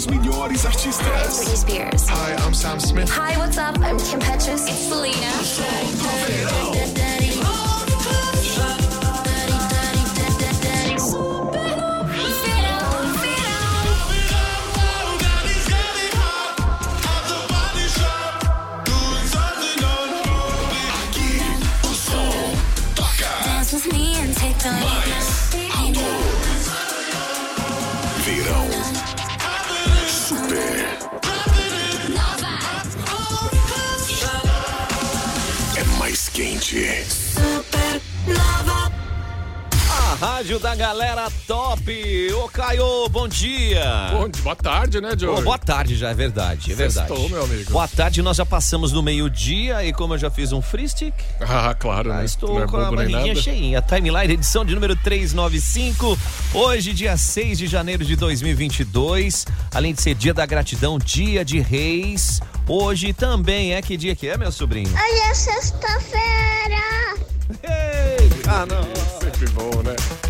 os melhores artistas. Britney Spears. Hi, I'm Sam Smith. Hi, what's up? I'm Kim Petras. It's Selena. Mais rádio da galera top. Ô, Caio, bom dia. Bom, boa tarde, né, Ô, Joe? boa tarde já, é verdade, é verdade. Sextou, meu amigo. Boa tarde, nós já passamos no meio-dia e como eu já fiz um free stick, Ah, claro, ah, né? estou é com a barriguinha cheinha. Timeline, edição de número 395. Hoje, dia 6 de janeiro de 2022. Além de ser dia da gratidão, dia de reis. Hoje também é que dia que é, meu sobrinho? Hoje é sexta-feira. Ei, ah, não. Sempre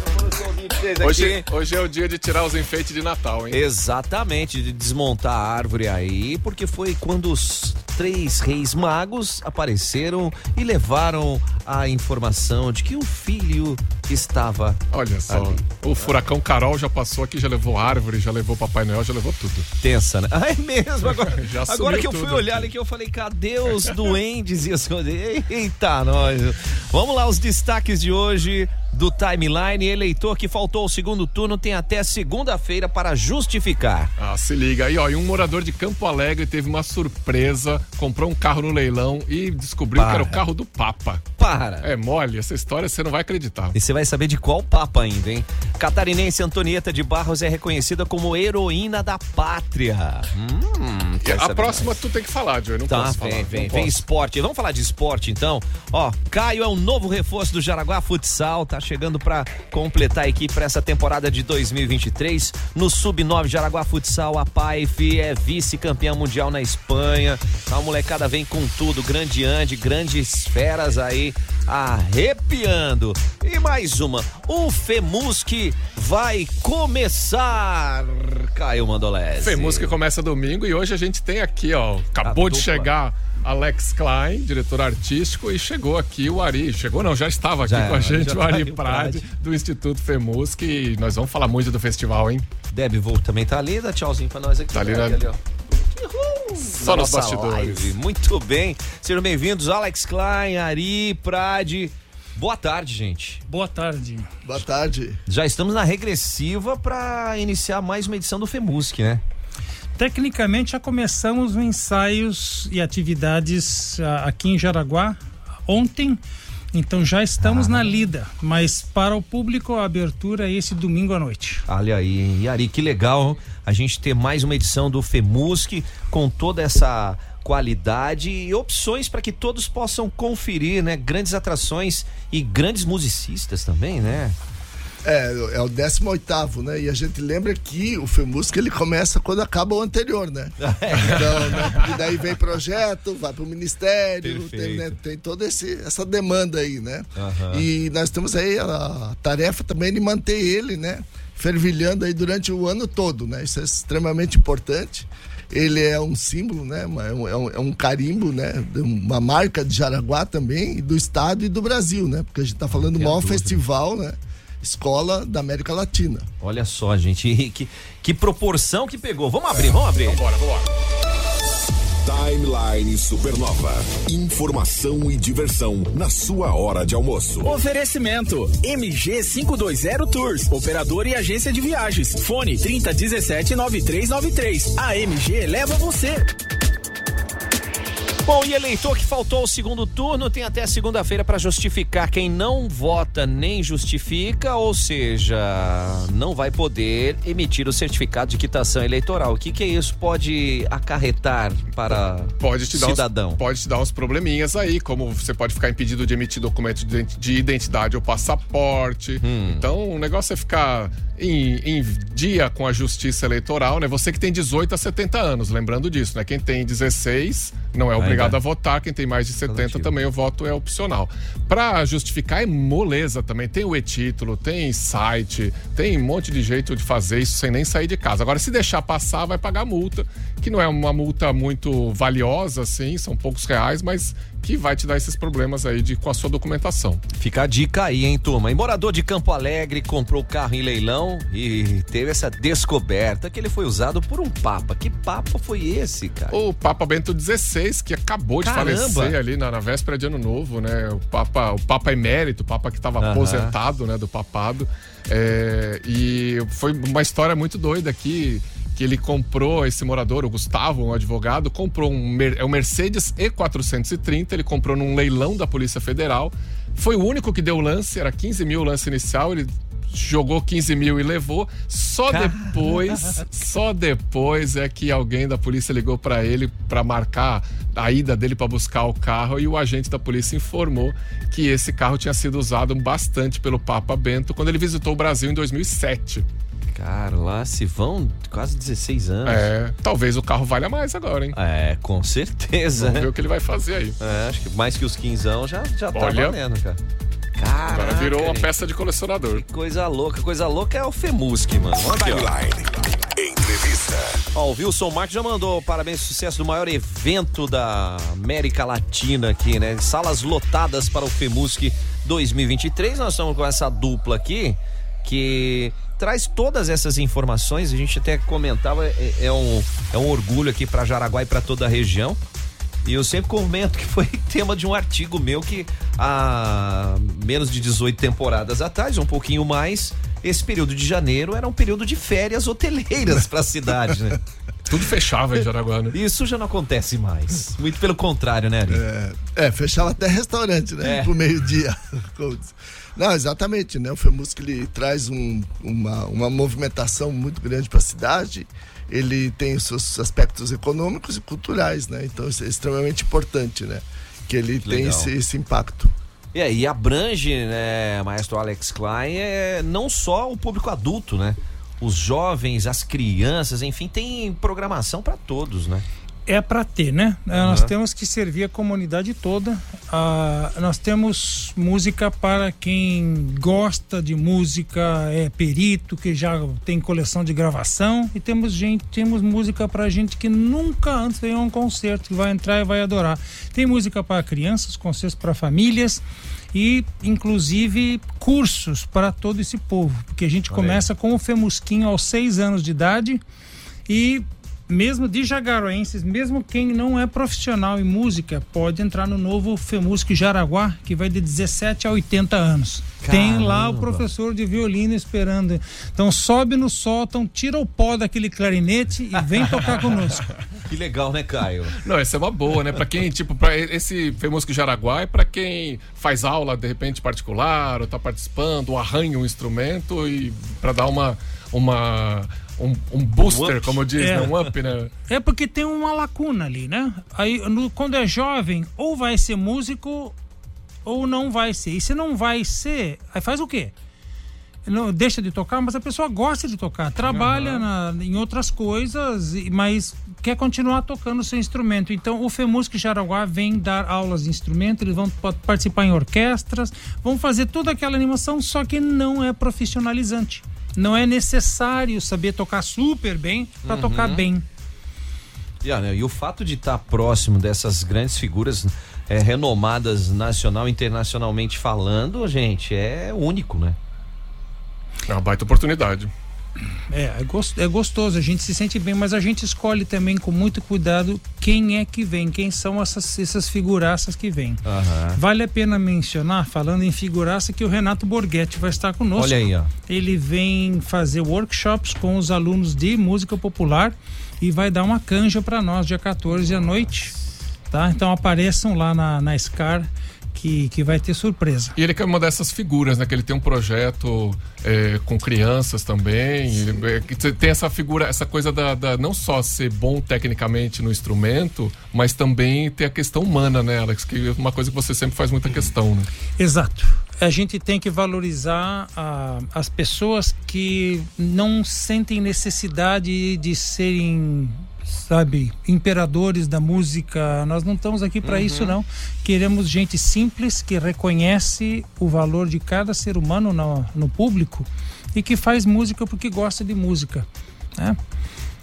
bom, né? Hoje, hoje é o dia de tirar os enfeites de Natal, hein? Exatamente, de desmontar a árvore aí, porque foi quando os três reis magos apareceram e levaram a informação de que o filho estava. Olha só, Ali. o furacão Carol já passou aqui, já levou árvore, já levou Papai Noel, já levou tudo. Tensa, né? Ah, é mesmo. Agora, agora que eu fui olhar aqui. ali que eu falei, cadê os duendes e as coisas? Eita, nós. Vamos lá, os destaques de hoje do timeline. Eleitor que faltou ao segundo turno tem até segunda-feira para justificar. Ah, se liga aí, ó. E um morador de Campo Alegre teve uma surpresa, comprou um carro no leilão e descobriu que era o Para. carro do Papa. Para. É mole, essa história você não vai acreditar. E você vai saber de qual papa ainda, hein? Catarinense Antonieta de Barros é reconhecida como heroína da pátria. Hum, A próxima mais? tu tem que falar, Joe. eu Não Tá, posso falar. vem, vem, não vem posso. esporte. Vamos falar de esporte então? Ó, Caio é um novo reforço do Jaraguá Futsal, tá chegando pra completar a equipe pra essa temporada de 2023. No Sub-9 Jaraguá Futsal, a PAIF é vice-campeã mundial na Espanha. A molecada vem com tudo, grande Andy, grandes feras aí arrepiando. E mais uma, o FEMUSC vai começar, Caio Mandolese. FEMUS que começa domingo e hoje a gente tem aqui, ó. Acabou A de dupla. chegar Alex Klein, diretor artístico, e chegou aqui o Ari. Chegou não, já estava aqui Já com a gente o Ari tá Prade, do Instituto FEMUS, que nós vamos falar muito do festival, hein? Deb Volk também tá ali, dá tchauzinho pra nós aqui. Tá ali, Deb, né? ó. Só nos bastidores. live. Muito bem. Sejam bem-vindos, Alex Klein, Ari, Prade. Boa tarde, gente. Boa tarde. Boa tarde. Já estamos na regressiva para iniciar mais uma edição do FEMUSC, né? Tecnicamente já começamos os ensaios e atividades ah, aqui em Jaraguá ontem, então já estamos Ah. na lida, mas para o público a abertura é esse domingo à noite. Olha aí, hein? E Ari, que legal a gente ter mais uma edição do FEMUSC com toda essa qualidade e opções para que todos possam conferir, né? Grandes atrações e grandes musicistas também, né? É, é o 18 né? E a gente lembra que o FEMUSC ele começa quando acaba o anterior, né? Então, né? Porque daí vem projeto, vai pro ministério, tem, né, tem toda esse, essa demanda aí, né? Aham. E nós temos aí a tarefa também de manter ele, né? Fervilhando aí durante o ano todo, né? Isso é extremamente importante. Ele é um símbolo, né? É um, é um- é um carimbo, né? Uma marca de Jaraguá também, do estado e do Brasil, né? Porque a gente tá falando do maior dúvida. festival, né? Escola da América Latina. Olha só, gente, que, que proporção que pegou. Vamos abrir, vamos abrir. Bora, bora. Timeline Supernova. Informação e diversão na sua hora de almoço. Oferecimento MG 520 Tours, operador e agência de viagens. Fone 3017 9393. A MG leva você. Bom, e eleitor que faltou ao segundo turno tem até segunda-feira para justificar. Quem não vota nem justifica, ou seja, não vai poder emitir o certificado de quitação eleitoral. O que, que isso pode acarretar para Pode te, dar cidadão? Uns, pode te dar uns probleminhas aí, como você pode ficar impedido de emitir documento de identidade ou passaporte. Hum. Então, o negócio é ficar em, em dia com a justiça eleitoral, né? Você que tem 18 a 70 anos, lembrando disso, né? Quem tem 16 não é obrigado Ainda. a votar, quem tem mais de 70 Relativo. também o voto é opcional. Para justificar é moleza também, tem o e-título, tem site, tem um monte de jeito de fazer isso sem nem sair de casa. Agora, se deixar passar, vai pagar multa, que não é uma multa muito valiosa, assim, são poucos reais, mas que vai te dar esses problemas aí de, com a sua documentação. Fica a dica aí, hein, turma? E morador de Campo Alegre comprou carro em leilão e teve essa descoberta que ele foi usado por um papa. Que papa foi esse, cara? O Papa Bento XVI, que acabou de Caramba! falecer ali na, na véspera de Ano Novo, né? O Papa, o Papa emérito, o Papa que estava aposentado, né, do papado. É, e foi uma história muito doida aqui que ele comprou esse morador, o Gustavo, um advogado, comprou um, é um Mercedes E430, ele comprou num leilão da Polícia Federal. Foi o único que deu o lance, era 15 mil o lance inicial, ele jogou 15 mil e levou. Só depois, só depois é que alguém da polícia ligou pra ele pra marcar a ida dele pra buscar o carro e o agente da polícia informou que esse carro tinha sido usado bastante pelo Papa Bento quando ele visitou o Brasil em 2007. Cara, lá se vão quase 16 anos. É, talvez o carro valha mais agora, hein? É, com certeza. Vamos ver o que ele vai fazer aí. É, acho que mais que os 15 já, já tá valendo, cara. Caraca, Agora virou uma peça de colecionador. Coisa louca, coisa louca é o Femusque, mano. Olha aqui, ó. Timeline. Entrevista. Ó, o Wilson Marques já mandou parabéns, sucesso do maior evento da América Latina aqui, né? Salas lotadas para o FEMUSC 2023. Nós estamos com essa dupla aqui que traz todas essas informações. A gente até comentava, é, é um, é um orgulho aqui para Jaraguá e para toda a região. E eu sempre comento que foi tema de um artigo meu que há menos de 18 temporadas atrás, um pouquinho mais, esse período de janeiro era um período de férias hoteleiras para a cidade, né? Tudo fechava em Jaraguá, né? Isso já não acontece mais. Muito pelo contrário, né, Ari? É, é, fechava até restaurante, né? É. Pro meio-dia. Não, exatamente, né? O FEMUSC ele traz um- uma, uma movimentação muito grande para a cidade. Ele tem os seus aspectos econômicos e culturais, né? Então isso é extremamente importante, né? Que ele tem Legal. esse, esse impacto. E aí abrange, né, maestro Alex Klein, é não só o público adulto, né? Os jovens, as crianças, enfim, tem programação para todos, né? É para ter, né? Eh, Nós temos que servir a comunidade toda. Ah, nós temos música para quem gosta de música, é perito, que já tem coleção de gravação, e temos gente, temos música para gente que nunca antes veio a um concerto, que vai entrar e vai adorar. Tem música para crianças, concertos para famílias e inclusive cursos para todo esse povo, porque a gente começa com o Femusquinho aos seis anos de idade e mesmo de Jaguaruenses, mesmo quem não é profissional em música, pode entrar no novo FEMUSC Jaraguá, que vai de 17 a 80 anos. Tem lá o Caramba. professor de violino esperando. Então sobe no sótão, tira o pó daquele clarinete e vem tocar conosco. Que legal, né, Caio? Não, essa é uma boa, né? Pra quem, tipo, pra esse Femusco Jaraguá é pra quem faz aula, de repente, particular, ou tá participando, ou arranha um instrumento e pra dar uma. uma um, um booster, Um como diz, É. né? Um up, né? É porque tem uma lacuna ali, né? Aí, no- quando é jovem, ou vai ser músico ou não vai ser. E se não vai ser, aí faz o quê? Não, deixa de tocar, mas a pessoa gosta de tocar, trabalha na- em outras coisas, mas quer continuar tocando o seu instrumento. Então, o FEMUSC Jaraguá vem dar aulas de instrumento, eles vão pa- participar em orquestras, vão fazer toda aquela animação, só que não é profissionalizante. Não é necessário saber tocar super bem para tocar bem. E, olha, e o fato de estar próximo dessas grandes figuras é, renomadas nacional e internacionalmente falando, gente, é único, né? É uma baita oportunidade. É, é é gostoso, a gente se sente bem, mas a gente escolhe também com muito cuidado quem é que vem, quem são essas, essas figuraças que vêm. Aham. Vale a pena mencionar, falando em figuraça, que o Renato Borghetti vai estar conosco. Olha aí, ó. Ele vem fazer workshops com os alunos de música popular e vai dar uma canja para nós dia 14 à noite. Tá? Então apareçam lá na, na SCAR que, que vai ter surpresa. E ele é uma dessas figuras, né? Que ele tem um projeto é, com crianças também. Ele, é, tem essa figura, essa coisa da, da não só ser bom tecnicamente no instrumento, mas também ter a questão humana, né, Alex? Que é uma coisa que você sempre faz muita questão, né? Exato. a gente tem que valorizar ah, as pessoas que não sentem necessidade de serem sabe imperadores da música nós não estamos aqui para isso não queremos gente simples que reconhece o valor de cada ser humano no, no público e que faz música porque gosta de música né?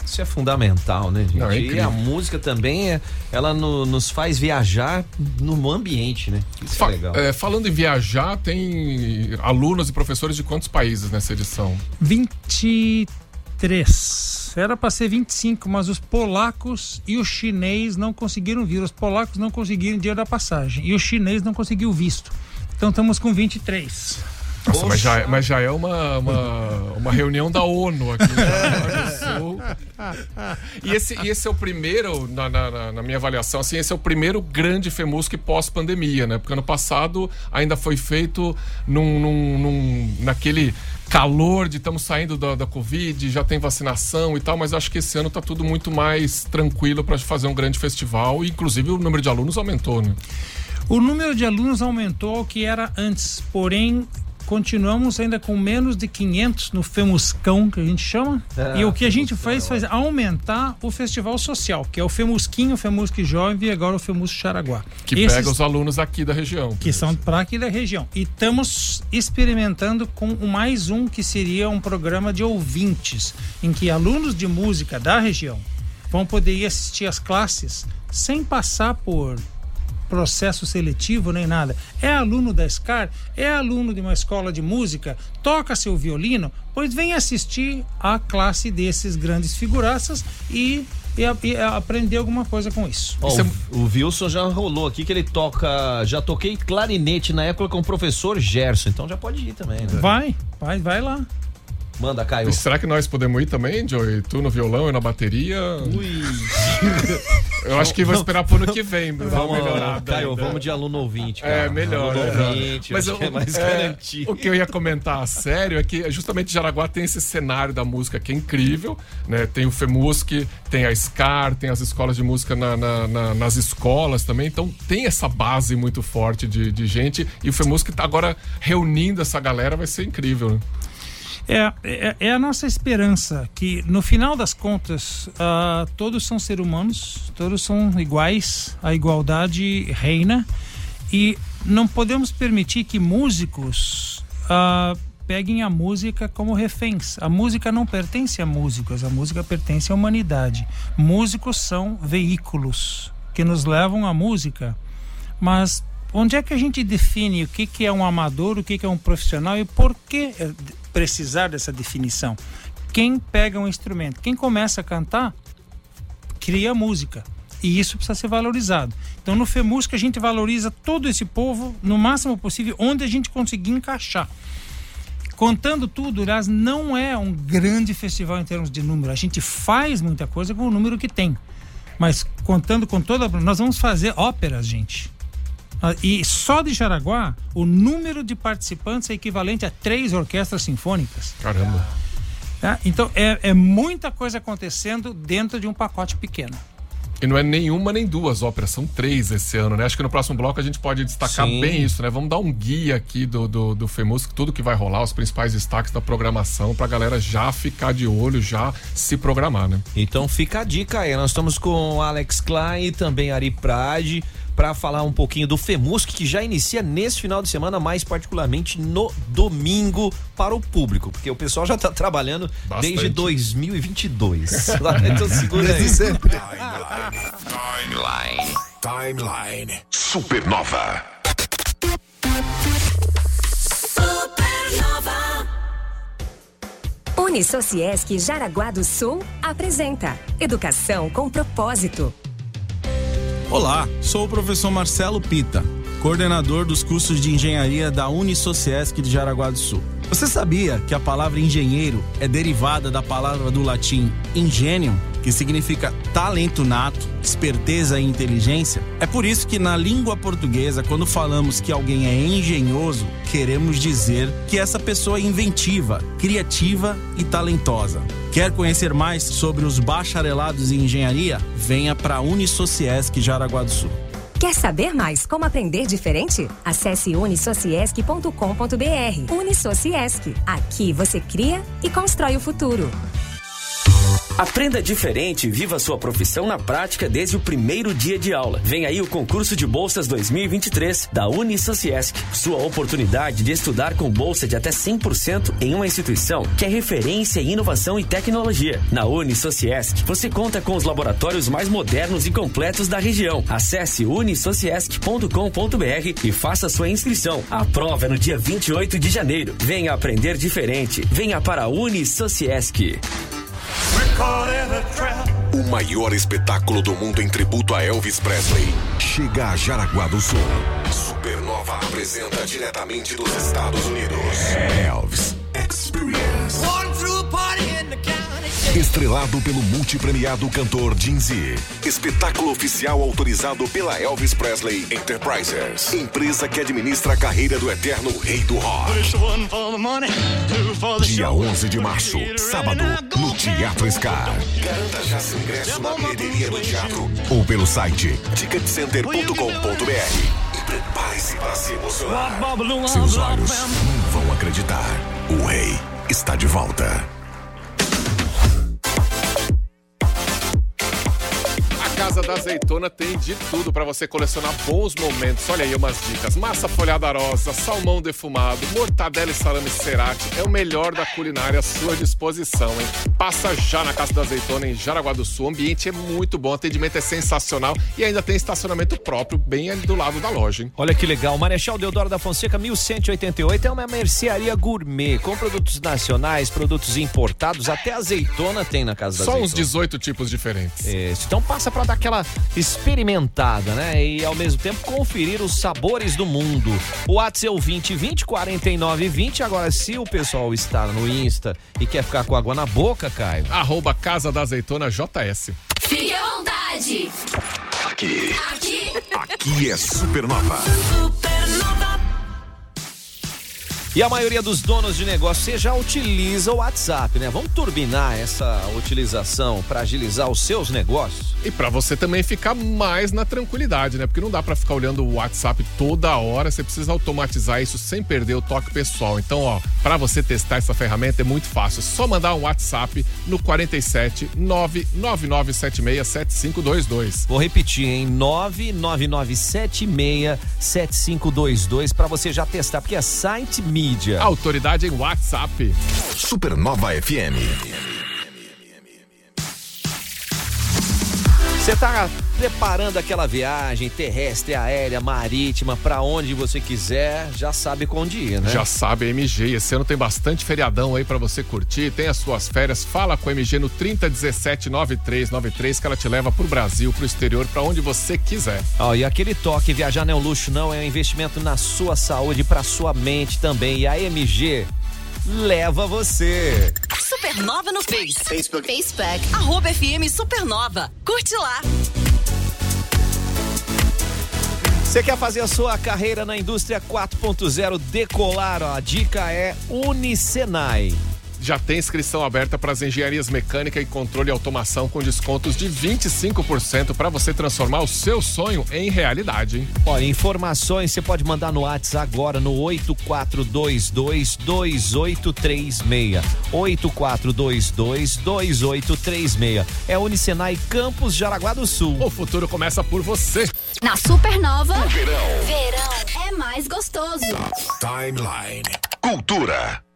Isso é fundamental, né, gente? Não, é e a música também, é, ela no- nos faz viajar no ambiente, né? Isso é Fa- legal. é, falando em viajar, tem alunos e professores de quantos países nessa edição? 23. Era para ser 25, mas os polacos e o chinês não conseguiram vir. Os polacos não conseguiram dinheiro da passagem e o chinês não conseguiu visto. Então estamos com 23. Nossa, mas já, mas já é uma, uma, uma reunião da ONU aqui no Sul. E esse, e esse é o primeiro, na, na- na- na minha avaliação, assim, esse é o primeiro grande FEMUSC pós-pandemia, né? Porque ano passado ainda foi feito num, num- num- naquele calor de estamos saindo da, da Covid, já tem vacinação e tal, mas acho que esse ano tá tudo muito mais tranquilo para fazer um grande festival inclusive o número de alunos aumentou, né? O número de alunos aumentou ao que era antes, porém continuamos ainda com menos de 500 no FEMUSCão, que a gente chama. Ah, e o que a gente fez foi aumentar o festival social, que é o FEMUSQUinho, o FEMUSC Jovem e agora o FEMUSC Charaguá. Que Esses- pega os alunos aqui da região. que são para aqui da região. E estamos experimentando com o mais um que seria um programa de ouvintes, em que alunos de música da região vão poder ir assistir às classes sem passar por processo seletivo nem nada. É aluno da SCAR, é aluno de uma escola de música, toca seu violino, pois vem assistir a classe desses grandes figuraças e, e, a- e aprender alguma coisa com isso. Ó, Isso é- o, o Wilson já rolou aqui que ele toca. Já toquei clarinete na época com o professor Gerson, então já pode ir também. Né? Vai, vai, vai lá. Manda, Caio. E será que nós podemos ir também, Joey? Tu no violão e na bateria? Ui. Eu acho que vou esperar pro ano que vem. Vamos, Caio, ainda. vamos de aluno ouvinte. Cara. É, melhor. Aluno melhor. ouvinte, Mas acho que é mais é, garantido. O que eu ia comentar a sério é que justamente Jaraguá tem esse cenário da música que é incrível, né? Tem o FEMUSC, tem a SCAR, tem as escolas de música na- na- na- nas escolas também, então tem essa base muito forte de, de gente e o FEMUSC tá agora reunindo essa galera, vai ser incrível, né? É, é, é a nossa esperança que, no final das contas, ah, todos são seres humanos, todos são iguais, a igualdade reina e não podemos permitir que músicos ah, peguem a música como reféns. A música não pertence a músicos, a música pertence à humanidade. Músicos são veículos que nos levam à música, mas onde é que a gente define o que, que é um amador, o que, que é um profissional e por que eh, precisar dessa definição? Quem pega um instrumento, quem começa a cantar, cria música. E isso precisa ser valorizado. Então no FEMUSC a gente valoriza todo esse povo no máximo possível, onde a gente conseguir encaixar. Contando tudo, aliás, não é um grande festival em termos de número. A gente faz muita coisa com o número que tem. Mas contando com toda. Nós vamos fazer óperas, gente. Ah, E só de Jaraguá, o número de participantes é equivalente a três orquestras sinfônicas. Caramba. tá? Então é, é muita coisa acontecendo dentro de um pacote pequeno. E não é nenhuma nem duas óperas, são três esse ano, né? Acho que no próximo bloco a gente pode destacar Sim. bem isso, né? Vamos dar um guia aqui do, do, do FEMUSC, tudo que vai rolar, os principais destaques da programação, pra galera já ficar de olho, já se programar, né? Então fica a dica aí. Nós estamos com o Alex Klein e também Ari Prade para falar um pouquinho do FEMUSC que já inicia nesse final de semana, mais particularmente no domingo para o público, porque o pessoal já está trabalhando Bastante. desde 2022. então segura aí. Desde sempre. Timeline. Timeline. Supernova. Unisociesc Jaraguá do Sul apresenta Educação com Propósito. Olá, sou o professor Marcelo Pita, coordenador dos cursos de engenharia da Unisociesc de Jaraguá do Sul. Você sabia que a palavra engenheiro é derivada da palavra do latim ingenium, que significa talento nato, esperteza e inteligência? É por isso que na língua portuguesa, quando falamos que alguém é engenhoso, queremos dizer que essa pessoa é inventiva, criativa e talentosa. Quer conhecer mais sobre os bacharelados em engenharia? Venha para Unisociesc Jaraguá do Sul. Quer saber mais como aprender diferente? Acesse unisociesc.com.br. Unisociesc. Aqui você cria e constrói o futuro. Aprenda diferente e viva sua profissão na prática desde o primeiro dia de aula. Vem aí o concurso de bolsas 2023 da Unisociesc. Sua oportunidade de estudar com bolsa de até 100% em uma instituição que é referência em inovação e tecnologia. Na Unisociesc, você conta com os laboratórios mais modernos e completos da região. Acesse unisociesc.com.br e faça sua inscrição. A prova é no dia 28 de janeiro. Venha aprender diferente. Venha para a Unisociesc. O maior espetáculo do mundo em tributo a Elvis Presley chega a Jaraguá do Sul. Supernova apresenta diretamente dos Estados Unidos. Elvis Estrelado pelo multipremiado cantor Jay-Z. Espetáculo oficial autorizado pela Elvis Presley Enterprises. Empresa que administra a carreira do eterno rei do rock. Dia 11 de março, sábado, no Teatro Scar. Garanta já seu ingresso na bilheteria do teatro ou pelo site ticketcenter.com.br. Prepare-se para se emocionar. Seus olhos não vão acreditar. O rei está de volta. Casa da Azeitona tem de tudo para você colecionar bons momentos. Olha aí umas dicas: massa folhada rosa, salmão defumado, mortadela e salame cerati. É o melhor da culinária à sua disposição, hein? Passa já na Casa da Azeitona em Jaraguá do Sul. O ambiente é muito bom, o atendimento é sensacional e ainda tem estacionamento próprio bem ali do lado da loja, hein? Olha que legal, Marechal Deodoro da Fonseca 1188 é uma mercearia gourmet com produtos nacionais, produtos importados, até azeitona tem na Casa da Só Azeitona. uns 18 tipos diferentes. Isso. Então passa para dar aquela experimentada, né? E ao mesmo tempo conferir os sabores do mundo. O WhatsApp é o 2020 49 20. Agora, se o pessoal está no Insta e quer ficar com água na boca, Caio. Arroba Casa da Azeitona JS. Fique à vontade. Aqui, Aqui, aqui é Supernova. Supernova. E a maioria dos donos de negócio, você já utiliza o WhatsApp, né? Vamos turbinar essa utilização para agilizar os seus negócios? E para você também ficar mais na tranquilidade, né? Porque não dá para ficar olhando o WhatsApp toda hora, você precisa automatizar isso sem perder o toque pessoal. Então, ó, para você testar essa ferramenta é muito fácil, é só mandar um WhatsApp no 47 99976 7522. Vou repetir, hein? 999767522 para você já testar, porque é site mídia. Autoridade em WhatsApp. Supernova FM. Você tá preparando aquela viagem terrestre, aérea, marítima, para onde você quiser, já sabe com onde ir, né? Já sabe, MG. Esse ano tem bastante feriadão aí para você curtir. Tem as suas férias. Fala com a MG no 3017 9393 que ela te leva pro Brasil, pro exterior, para onde você quiser. Ó, e aquele toque, viajar não é um luxo, não, é um investimento na sua saúde, para sua mente também. E a MG leva você. Supernova no Face. Facebook. Facebook. Arroba FM Supernova. Curte lá. Você quer fazer a sua carreira na indústria 4.0 decolar? Ó, a dica é Unicenai. Já tem inscrição aberta para as engenharias mecânica e controle e automação com descontos de 25% para você transformar o seu sonho em realidade, hein? Olha, informações você pode mandar no WhatsApp agora no 84222836. 84222836. É Unicenai Campos Jaraguá do Sul. O futuro começa por você. Na Supernova, Verão. verão é mais gostoso. Timeline. Cultura.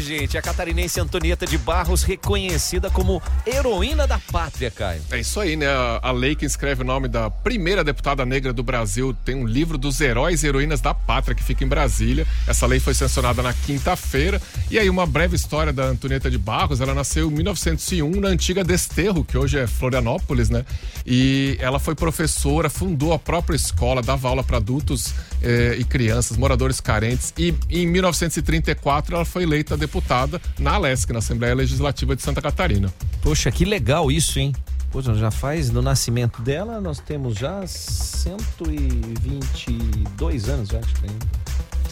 Gente, a catarinense Antonieta de Barros reconhecida como heroína da pátria, Caio. É isso aí, né? A- A lei que inscreve o nome da primeira deputada negra do Brasil tem um livro dos heróis e heroínas da pátria que fica em Brasília. Essa lei foi sancionada na quinta-feira. E aí, uma breve história da Antonieta de Barros. Ela nasceu em 1901 na antiga Desterro, que hoje é Florianópolis, né? E ela foi professora, fundou a própria escola, dava aula para adultos eh, e crianças, moradores carentes. E em 1934 ela foi eleita deputada na Alesc, na Assembleia Legislativa de Santa Catarina. Poxa, que legal isso, hein? Poxa, já faz, no nascimento dela, nós temos já 122 anos, já, acho que tem.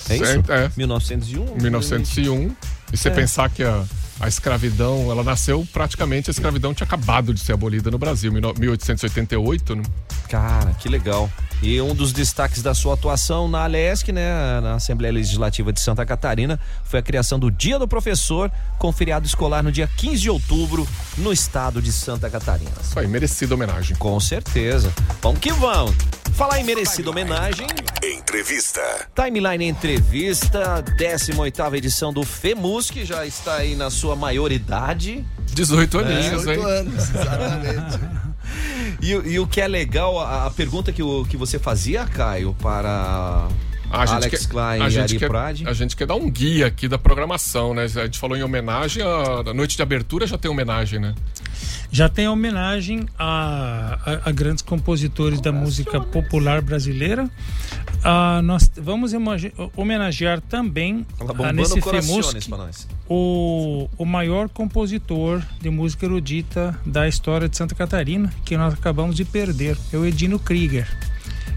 É isso? Certo, é. 1901? 1901. E você É. pensar que a, A escravidão, ela nasceu praticamente, a escravidão tinha acabado de ser abolida no Brasil, em 1888, né? Cara, que legal. E um dos destaques da sua atuação na Alesc, né, na Assembleia Legislativa de Santa Catarina, foi a criação do Dia do Professor, com feriado escolar no dia 15 de outubro, no estado de Santa Catarina. Isso aí, merecida homenagem. Com certeza. Vamos que vamos. Falar em merecida homenagem. Entrevista. Timeline Entrevista, 18 edição do FEMUS, que já está aí na sua maioridade. 18 aninhos, É, 18 hein? anos, exatamente. E, e o que é legal, a, a pergunta que, o, que você fazia, Caio, para A gente, Alex quer, Klein a, e Ari quer, Prade. a gente quer dar um guia aqui da programação, né? A gente falou em homenagem, a, a noite de abertura já tem homenagem, né? Já tem homenagem a, a- a grandes compositores da música popular brasileira. Ah, nós vamos homenage- homenagear também ah, bombando nesse nós. o, o maior compositor de música erudita da história de Santa Catarina, que nós acabamos de perder, é o Edino Krieger,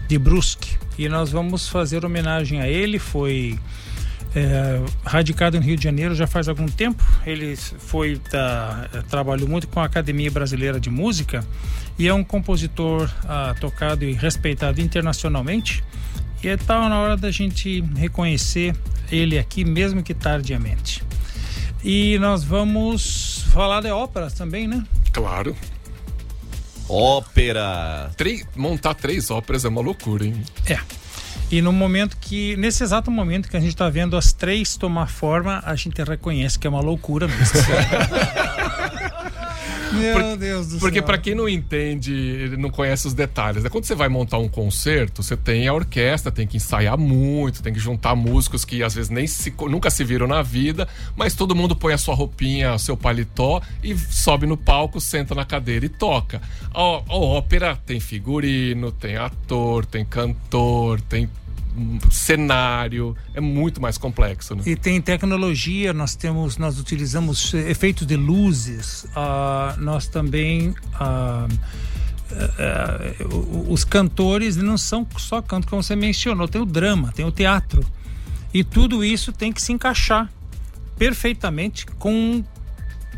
de Brusque. E nós vamos fazer homenagem a ele, foi é, radicado no Rio de Janeiro já faz algum tempo. Ele foi da, eh, trabalhou muito com a Academia Brasileira de Música e é um compositor ah, tocado e respeitado internacionalmente. E está na hora da gente reconhecer ele aqui, mesmo que tardiamente. E nós vamos falar de óperas também, né? Claro. Ópera. Três, montar três óperas é uma loucura, hein? É. E no momento que, nesse exato momento que a gente está vendo as três tomar forma, a gente reconhece que é uma loucura mesmo. Meu Deus do Porque céu. pra quem não entende, não conhece os detalhes, né? quando você vai montar um concerto, você tem a orquestra, tem que ensaiar muito, tem que juntar músicos que às vezes nem se, nunca se viram na vida, mas todo mundo põe a sua roupinha, o seu paletó e sobe no palco, senta na cadeira e toca. A, a ópera tem figurino, tem ator, tem cantor, tem cenário, é muito mais complexo, né? E tem tecnologia, nós temos, nós utilizamos eh, efeitos de luzes, ah, nós também eh, o- os cantores não são só canto como você mencionou, tem o drama, tem o teatro e tudo isso tem que se encaixar perfeitamente com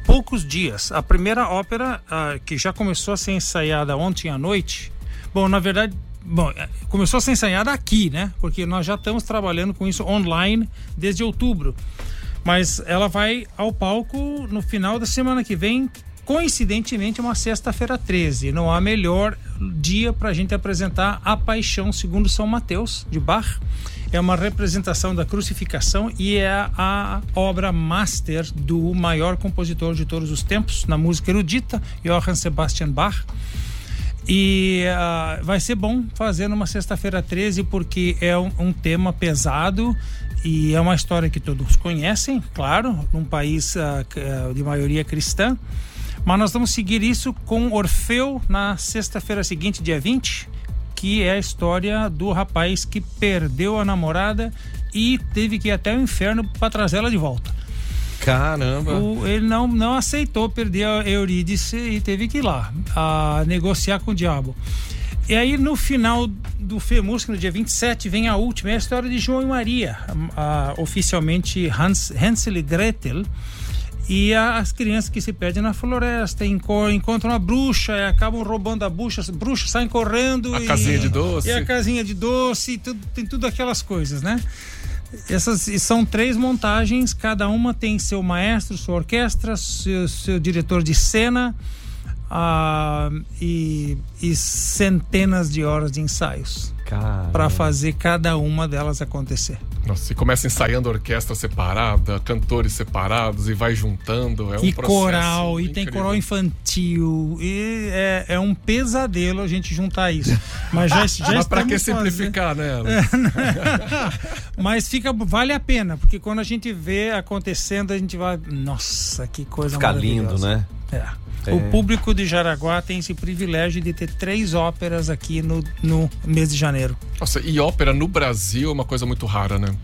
poucos dias. A primeira ópera ah, que já começou a ser ensaiada ontem à noite, bom, na verdade, bom, eh, começou a ser ensaiada aqui, né? Porque nós já estamos trabalhando com isso online desde outubro. Mas ela vai ao palco no final da semana que vem, coincidentemente uma sexta-feira 13. Não há melhor dia para a gente apresentar A Paixão segundo São Mateus de Bach. É uma representação da crucificação e é a obra master do maior compositor de todos os tempos na música erudita, Johann Sebastian Bach. E ah, vai ser bom fazer numa sexta-feira 13, porque é um, um tema pesado e é uma história que todos conhecem, claro, num país ah, de maioria cristã. Mas nós vamos seguir isso com Orfeu na sexta-feira seguinte, dia 20, que é a história do rapaz que perdeu a namorada e teve que ir até o inferno para trazê-la de volta. Caramba. O- ele não, não aceitou perder a Eurídice e teve que ir lá a negociar com o diabo. E aí, no final do FEMUSC, no dia 27, vem a última, é a história de João e Maria, a- a- oficialmente Hans, Hansel e Gretel. E a- as crianças que se perdem na floresta, enco- encontram a bruxa e acabam roubando a bruxa, as bruxas saem correndo. A e, casinha de doce. E a casinha de doce, tudo, tem tudo aquelas coisas, né? Essas são três montagens, cada uma tem seu maestro, sua orquestra, seu, seu diretor de cena ah, e, e centenas de horas de ensaios para fazer cada uma delas acontecer. Nossa, e começa ensaiando orquestra separada, cantores separados e vai juntando. É um e coral, e tem incrível. coral infantil, e é, é um pesadelo a gente juntar isso. Mas já, já Mas pra estamos que fazendo- simplificar, né? Mas fica, vale a pena, porque quando a gente vê acontecendo, a gente vai. Nossa, que coisa Fica lindo, maravilhosa." né? É. É. O público de Jaraguá tem esse privilégio de ter três óperas aqui no, no mês de janeiro. Nossa, e ópera no Brasil é uma coisa muito rara, né?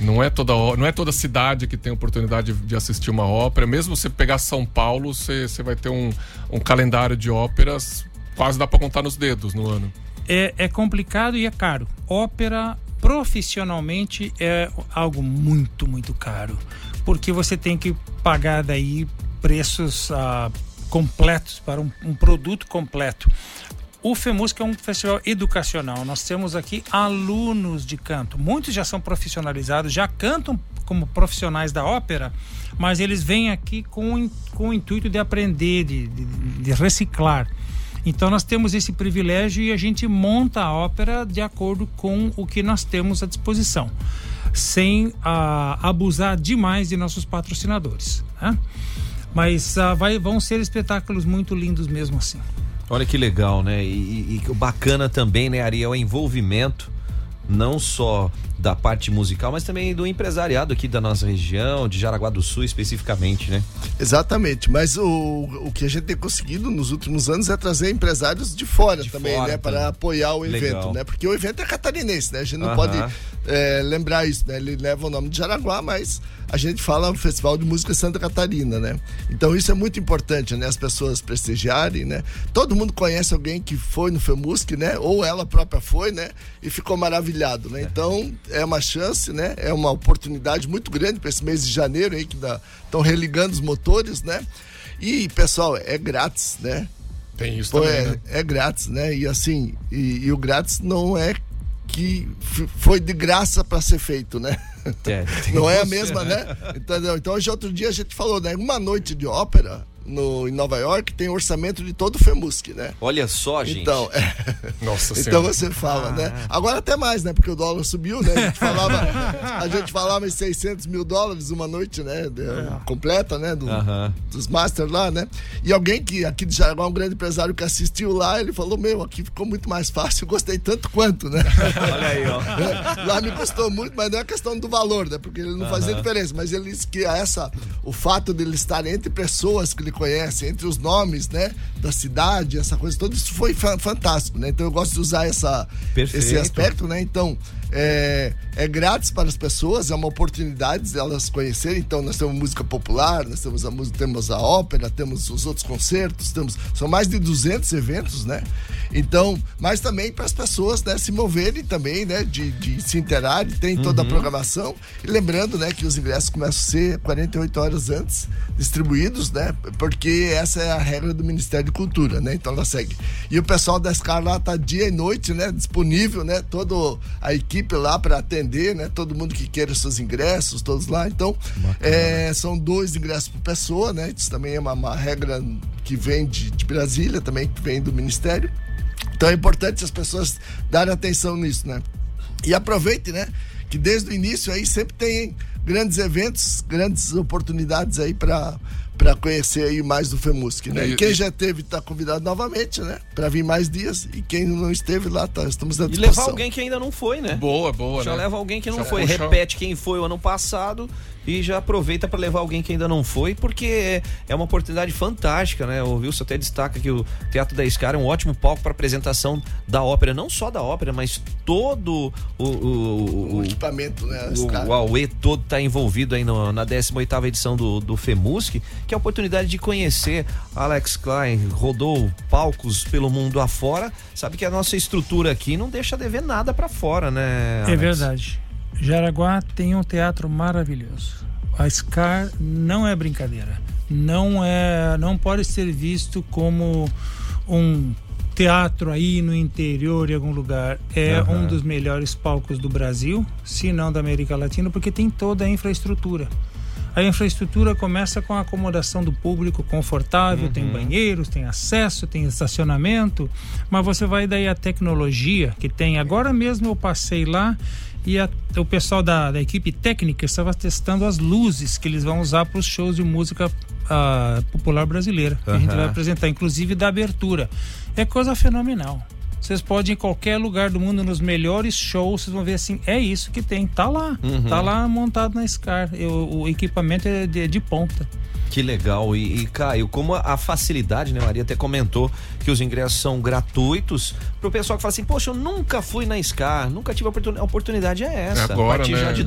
Não é toda, não é toda cidade que tem oportunidade de assistir uma ópera. Mesmo você pegar São Paulo, você, você vai ter um, um calendário de óperas quase dá pra contar nos dedos no ano. É, é complicado e é caro. Ópera profissionalmente é algo muito, muito caro, porque você tem que pagar daí preços ah, completos para um, um produto completo. O FEMUSC é um festival educacional. Nós temos aqui alunos de canto. Muitos já são profissionalizados, já cantam como profissionais da ópera, mas eles vêm aqui com, com o intuito de aprender, de, de, de reciclar. Então nós temos esse privilégio e a gente monta a ópera de acordo com o que nós temos à disposição, sem ah, abusar demais de nossos patrocinadores. né? Mas ah, vai, vão ser espetáculos muito lindos mesmo assim. Olha que legal, né? E, e- e bacana também, né, Ariel, é o envolvimento não só da parte musical, mas também do empresariado aqui da nossa região, de Jaraguá do Sul especificamente, né? Exatamente, mas o, o que a gente tem conseguido nos últimos anos é trazer empresários de fora também, fora né? também. Para apoiar o evento, Legal. né? Porque o evento é catarinense, né? A gente não Aham. pode é, lembrar isso, né? Ele leva o nome de Jaraguá, mas a gente fala Festival de Música Santa Catarina, né? Então isso é muito importante, né? As pessoas prestigiarem, né? Todo mundo conhece alguém que foi no FEMUSC, né? Ou ela própria foi, né? E ficou maravilhado, né? Então é uma chance, né? É uma oportunidade muito grande para esse mês de janeiro aí que estão religando os motores, né? E pessoal, é grátis, né? Tem isso Pô, também, é, né? é grátis, né? E assim, e, e o grátis não é que foi de graça para ser feito, né? É, não é a mesma, né? né? Entendeu? Então hoje outro dia a gente falou, né? Uma noite de ópera no, em Nova York tem orçamento de todo o FEMUSC, né? Olha só, gente. Então, é. Nossa Então Senhora. você fala, Ah, né? é. Agora até mais, né? Porque o dólar subiu, né? A gente falava, a gente falava em 600 mil dólares uma noite, né? De- Completa, né? Do- Aham. Dos Masters lá, né? E alguém que aqui de Jaraguá, um grande empresário que assistiu lá, ele falou: Meu, aqui ficou muito mais fácil, eu gostei tanto quanto, né? Olha aí, ó. É, Lá me custou muito, mas não é questão do valor, né? Porque ele não fazia Aham. diferença. Mas ele disse que essa, o fato dele estar entre pessoas que ele conhece, entre os nomes, né? Da cidade, essa coisa toda, isso foi fa- fantástico, né? Então eu gosto de usar essa, Perfeito. esse aspecto, né? Então. É, é grátis para as pessoas, é uma oportunidade de elas conhecerem. Então, nós temos música popular, nós temos a música, temos a ópera, temos os outros concertos, temos são mais de 200 eventos, né? Então, mas também para as pessoas, né, se moverem também, né, de, de se interarem, tem toda a programação. E lembrando, né, que os ingressos começam a ser 48 horas antes distribuídos, né? Porque essa é a regra do Ministério de Cultura, né? Então ela segue. E o pessoal da Scar lá tá dia e noite, né, disponível, né, toda a equipe lá para atender, né, todo mundo que queira os seus ingressos, todos lá. Então, é, são dois ingressos por pessoa, né? Isso também é uma, uma regra que vem de, de Brasília, também que vem do Ministério. Então é importante as pessoas darem atenção nisso, né? E aproveite, né? Que desde o início aí sempre tem grandes eventos, grandes oportunidades aí para para conhecer aí mais do FEMUSC, né? E- quem e- já teve está convidado novamente, né? Para vir mais dias e quem não esteve lá, tá, estamos à E levar alguém que ainda não foi, né? Boa, boa, Já né? leva alguém que não Já foi, puxa- repete quem foi o ano passado e já aproveita para levar alguém que ainda não foi, porque é uma oportunidade fantástica, né? O Wilson até destaca que o Teatro da Escara é um ótimo palco para apresentação da ópera, não só da ópera, mas todo o, o, o o, equipamento, né? o, o Aue todo está envolvido aí no- na 18ª edição do, do FEMUSC, que é a oportunidade de conhecer Alex Klein, rodou palcos pelo mundo afora, sabe que a nossa estrutura aqui não deixa de ver nada para fora, né? É Alex? verdade. Jaraguá tem um teatro maravilhoso. A Scar não é brincadeira. Não é, não pode ser visto como um teatro aí no interior em algum lugar. É Aham. um dos melhores palcos do Brasil, se não da América Latina, porque tem toda a infraestrutura. A infraestrutura começa com a acomodação do público confortável, tem banheiros, tem acesso, tem estacionamento, mas você vai daí a tecnologia que tem. Agora mesmo eu passei lá e a- o pessoal da, da equipe técnica estava testando as luzes que eles vão usar para os shows de música ah, popular brasileira que a gente vai apresentar, inclusive da abertura. É coisa fenomenal. Vocês podem ir em qualquer lugar do mundo, nos melhores shows, vocês vão ver assim, é isso que tem, tá lá, Uhum. tá lá montado na Scar, Eu- o equipamento é de, de ponta. Que legal. E, e Caio, como a, a facilidade, né? Maria até comentou que os ingressos são gratuitos pro pessoal que fala assim, poxa, eu nunca fui na SCAR, nunca tive a oportunidade. A oportunidade é essa. Agora, a partir né? já de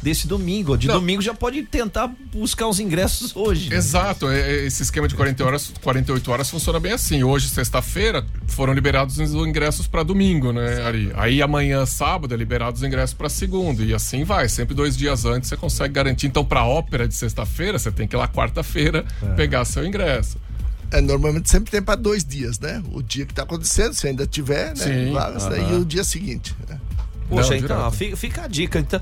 desse domingo. De domingo já pode tentar buscar os ingressos hoje. né? Exato, é- é- esse esquema de 40 horas, 48 horas funciona bem assim. Hoje, sexta-feira, foram liberados os ingressos para domingo, né, Ari? Aí amanhã, sábado, é liberados os ingressos para segunda. E assim vai, sempre dois dias antes você consegue garantir. Então, para ópera de sexta-feira, você tem que ir lá quarta-feira pegar seu ingresso. É, normalmente sempre tem para dois dias, né? O dia que tá acontecendo, se ainda tiver, né? Sim, vagas, né? E o dia seguinte. Né? Poxa, Não, então, ó, fica, fica a dica. Então,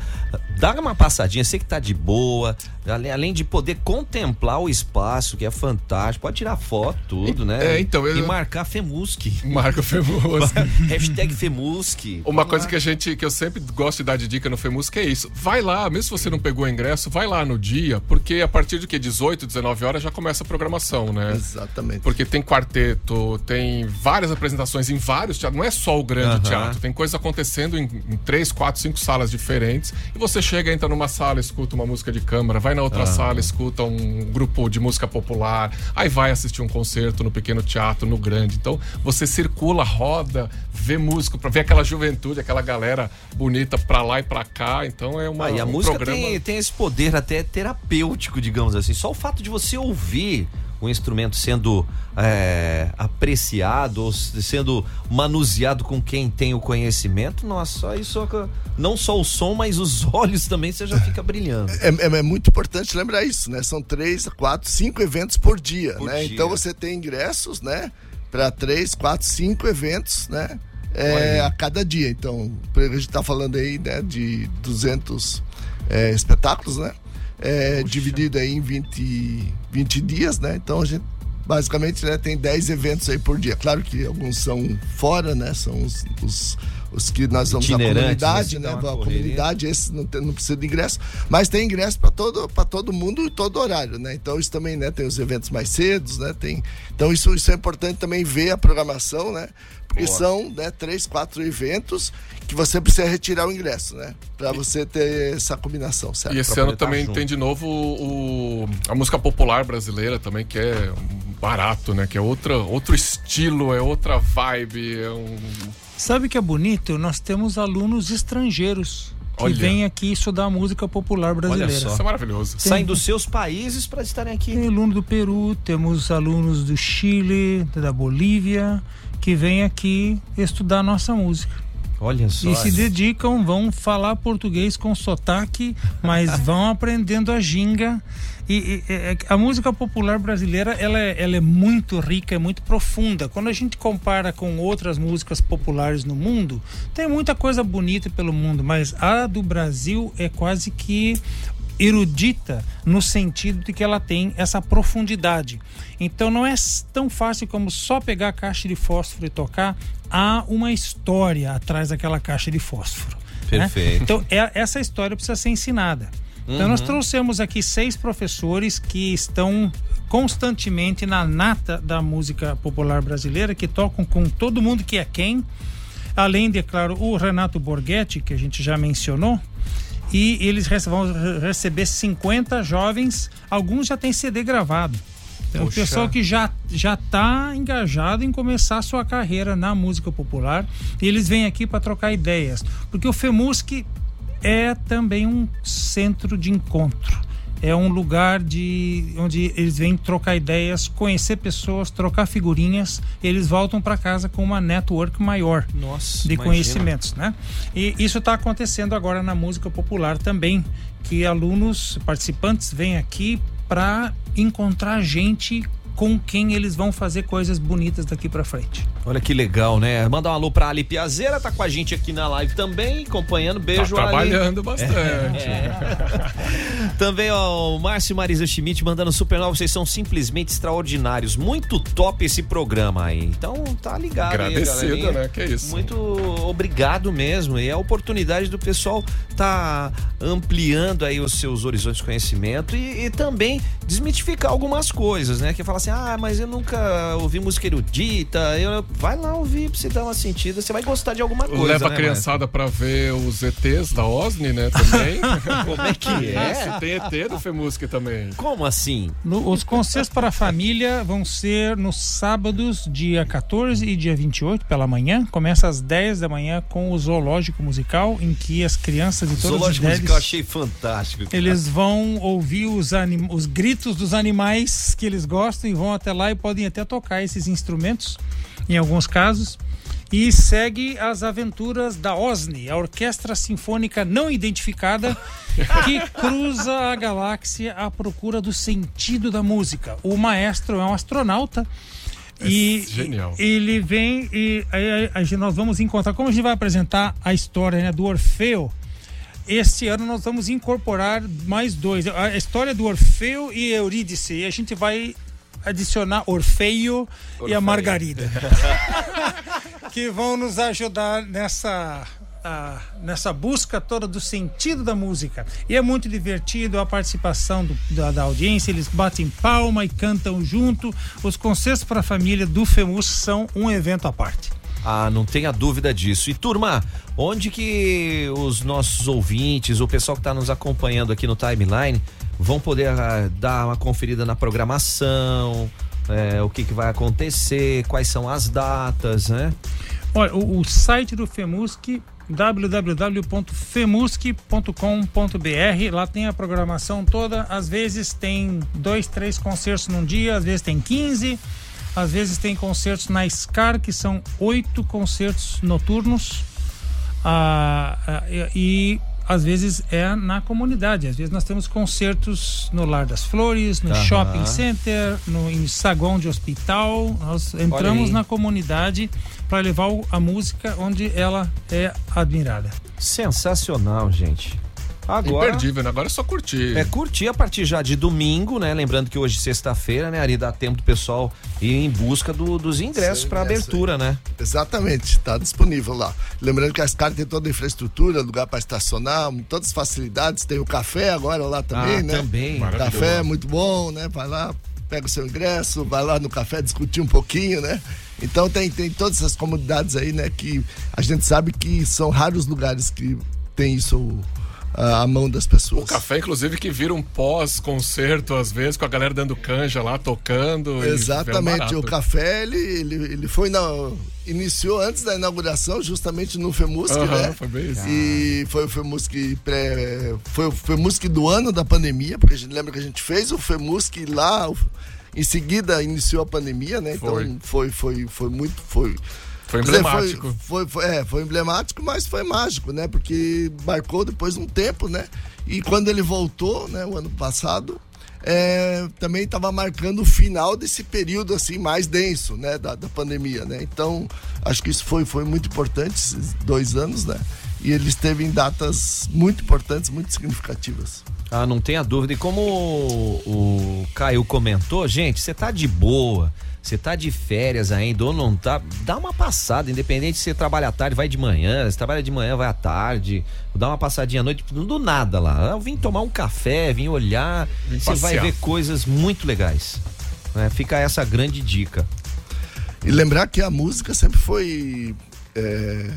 dá uma passadinha, sei que tá de boa, além, além de poder contemplar o espaço, que é fantástico, pode tirar foto, tudo, né? É, então, eu- E marcar Femusque. Marca Femus. Hashtag Femusque. Uma coisa que a gente, que eu sempre gosto de dar de dica no FEMUSC é isso. Vai lá, mesmo se você não pegou o ingresso, vai lá no dia, porque a partir de que 18, 19 horas já começa a programação, né? Exatamente. Porque tem quarteto, tem várias apresentações em vários teatros, não é só o grande Aham. teatro, tem coisa acontecendo em, em três, quatro, cinco salas diferentes. E você chega, entra numa sala, escuta uma música de câmara, vai na outra sala, escuta um grupo de música popular, aí vai assistir um concerto no pequeno teatro, no grande. Então você circula, roda, vê músico, pra ver aquela juventude, aquela galera bonita pra lá e pra cá. Então é uma, Ah, e a um música programa. tem, tem esse poder até terapêutico, digamos assim. Só o fato de você ouvir o instrumento sendo é, apreciado ou sendo manuseado com quem tem o conhecimento, nossa, só isso, não só o som, mas os olhos também você já fica brilhando. É, é- é muito importante lembrar isso, né? São três, quatro, cinco eventos por dia, Por né? dia. Então você tem ingressos, né? Para três, quatro, cinco eventos, né? É, a cada dia. Então, a gente está falando aí, né? De 200 é, espetáculos, né? É, dividido aí em 20, 20 dias, né? Então a gente basicamente né, tem 10 eventos aí por dia. Claro que alguns são fora, né? São os, os, os que nós vamos comunidade, né? né? Dá uma A correria. comunidade, esse não, tem- não precisa de ingresso, mas tem ingresso para todo, pra todo mundo e todo horário, né? Então isso também, né? Tem os eventos mais cedos, né? Tem, então isso, isso é importante também ver a programação, né? Porque Boa. são né, três, quatro eventos que você precisa retirar o ingresso, né? Para você ter essa combinação, certo? E esse Pra ano tá também junto. tem de novo o, o- a música popular brasileira também, que é barato, né? Que é outra, outro estilo, é outra vibe, é um... Sabe o que é bonito? Nós temos alunos estrangeiros que Olha. vêm aqui estudar música popular brasileira. só. Isso é maravilhoso. Saem dos seus países para estarem aqui. Tem aluno do Peru, temos alunos do Chile, da Bolívia, que vêm aqui estudar nossa música. Olha só. E se dedicam, vão falar português com sotaque, mas vão aprendendo a ginga. E, e- e- a música popular brasileira, ela é, ela é muito rica, é muito profunda. Quando a gente compara com outras músicas populares no mundo, tem muita coisa bonita pelo mundo, mas a do Brasil é quase que erudita no sentido de que ela tem essa profundidade. Então não é tão fácil como só pegar a caixa de fósforo e tocar. Há uma história atrás daquela caixa de fósforo. né? Perfeito. Então é- essa história precisa ser ensinada. Então nós trouxemos aqui seis professores que estão constantemente na nata da música popular brasileira, que tocam com todo mundo que é quem. Além de, é claro, o Renato Borghetti, que a gente já mencionou. E eles vão re- receber 50 jovens, alguns já têm CD gravado. Então, o pessoal que já já está engajado em começar a sua carreira na música popular, e eles vêm aqui para trocar ideias, porque o FEMUSC é também um centro de encontro. É um lugar de onde eles vêm trocar ideias, conhecer pessoas, trocar figurinhas. Eles voltam para casa com uma network maior Nossa, de imagina. conhecimentos, né? E isso está acontecendo agora na música popular também, que alunos, participantes vêm aqui para encontrar gente com quem eles vão fazer coisas bonitas daqui para frente. Olha que legal, né? Mandar um alô pra Ali Piazeira, tá com a gente aqui na live também, acompanhando. Tá Beijo, Ali. trabalhando bastante. Também, ó, o Márcio e Marisa Schmidt mandando supernova, vocês são simplesmente extraordinários. Muito top esse programa aí. Então, tá ligado Agradecido, aí, né? Que isso. Muito obrigado mesmo. E é a oportunidade do pessoal tá ampliando aí os seus horizontes de conhecimento e, e também desmitificar algumas coisas, né? Que fala assim, ah, mas eu nunca ouvi música erudita. Eu vai lá ouvir pra você dar uma sentida, você vai gostar de alguma coisa. Leva né, a criançada pra ver os ETs da OSNI, né? Também. Como é que é? Isso, tem ET do FEMUSC também. Como assim? No- os concertos para a família vão ser nos sábados, dia 14 e dia 28, pela manhã. Começa às 10 da manhã com o Zoológico Musical, em que as crianças de todas as Zoológico musical eu achei fantástico. cara. Eles vão ouvir os, anim- os gritos dos animais que eles gostam e vão até lá e podem até tocar esses instrumentos, em alguns casos. E segue as aventuras da OSNI, a Orquestra Sinfônica Não Identificada, que cruza a galáxia à procura do sentido da música. O maestro é um astronauta. E genial. ele vem e aí, nós vamos encontrar, como a gente vai apresentar a história né, do Orfeu, este ano nós vamos incorporar mais dois. A história do Orfeu e Eurídice. E a gente vai adicionar Orfeio, e a. Margarida. que vão nos ajudar nessa. ah, nessa busca toda do sentido da música. E é muito divertido a participação do- da, da audiência, eles batem palma e cantam junto. Os concertos para a família do FEMUS são um evento à parte. Ah, não tenha dúvida disso. E turma, onde que os nossos ouvintes, o pessoal que está nos acompanhando aqui no timeline, vão poder ah, dar uma conferida na programação, é, o que, que vai acontecer, quais são as datas, né? Olha, o, o site do FEMUSC www.femusc.com.br lá tem a programação toda às vezes tem dois, três concertos num dia às vezes tem 15 às vezes tem concertos na SCAR que são oito concertos noturnos ah, ah, e, e às vezes é na comunidade às vezes nós temos concertos no Lar das Flores no Aham. shopping center no em saguão de hospital nós entramos na comunidade para levar a música onde ela é admirada. Sensacional, gente. Agora. Imperdível, né? Agora é só curtir. É curtir a partir já de domingo, né? Lembrando que hoje, sexta-feira, né? Ali dá tempo do pessoal ir em busca do- dos ingressos para ingresso abertura, né? Exatamente, está disponível lá. Lembrando que a SCAR tem toda a infraestrutura, lugar para estacionar, todas as facilidades. Tem o café agora lá também, Ah, né? também. Café é muito bom, né? Vai lá, pega o seu ingresso, vai lá no café discutir um pouquinho, né? Então tem, tem todas essas comunidades aí, né? Que a gente sabe que são raros lugares que tem isso à mão das pessoas. O café, inclusive, que vira um pós-concerto, às vezes, com a galera dando canja lá, tocando. Exatamente, o café ele, ele, ele foi na, iniciou antes da inauguração, justamente no FEMUSC, Aham, né? foi bem isso. E foi o FEMUSC pré, foi o FEMUSC do ano da pandemia, porque a gente lembra que a gente fez o FEMUSC lá, em seguida iniciou a pandemia, né? Então Foi. foi foi foi muito foi Foi emblemático. Foi, foi, foi- é, foi emblemático, mas foi mágico, né? Porque marcou depois de um tempo, né? E quando ele voltou, né, o ano passado, é, também estava marcando o final desse período assim mais denso, né, da, da pandemia, né? Então, acho que isso foi, foi muito importante esses dois anos, né? E ele esteve em datas muito importantes, muito significativas. Ah, não tenha dúvida. E como o, o Caio comentou, gente, você tá de boa, você tá de férias ainda ou não tá, dá uma passada, independente se você trabalha à tarde, vai de manhã, se trabalha de manhã, vai à tarde, dá uma passadinha à noite, do nada lá. Eu vim tomar um café, vim olhar, Vim você vai ver coisas muito legais. né? Fica essa grande dica. E lembrar que a música sempre foi é,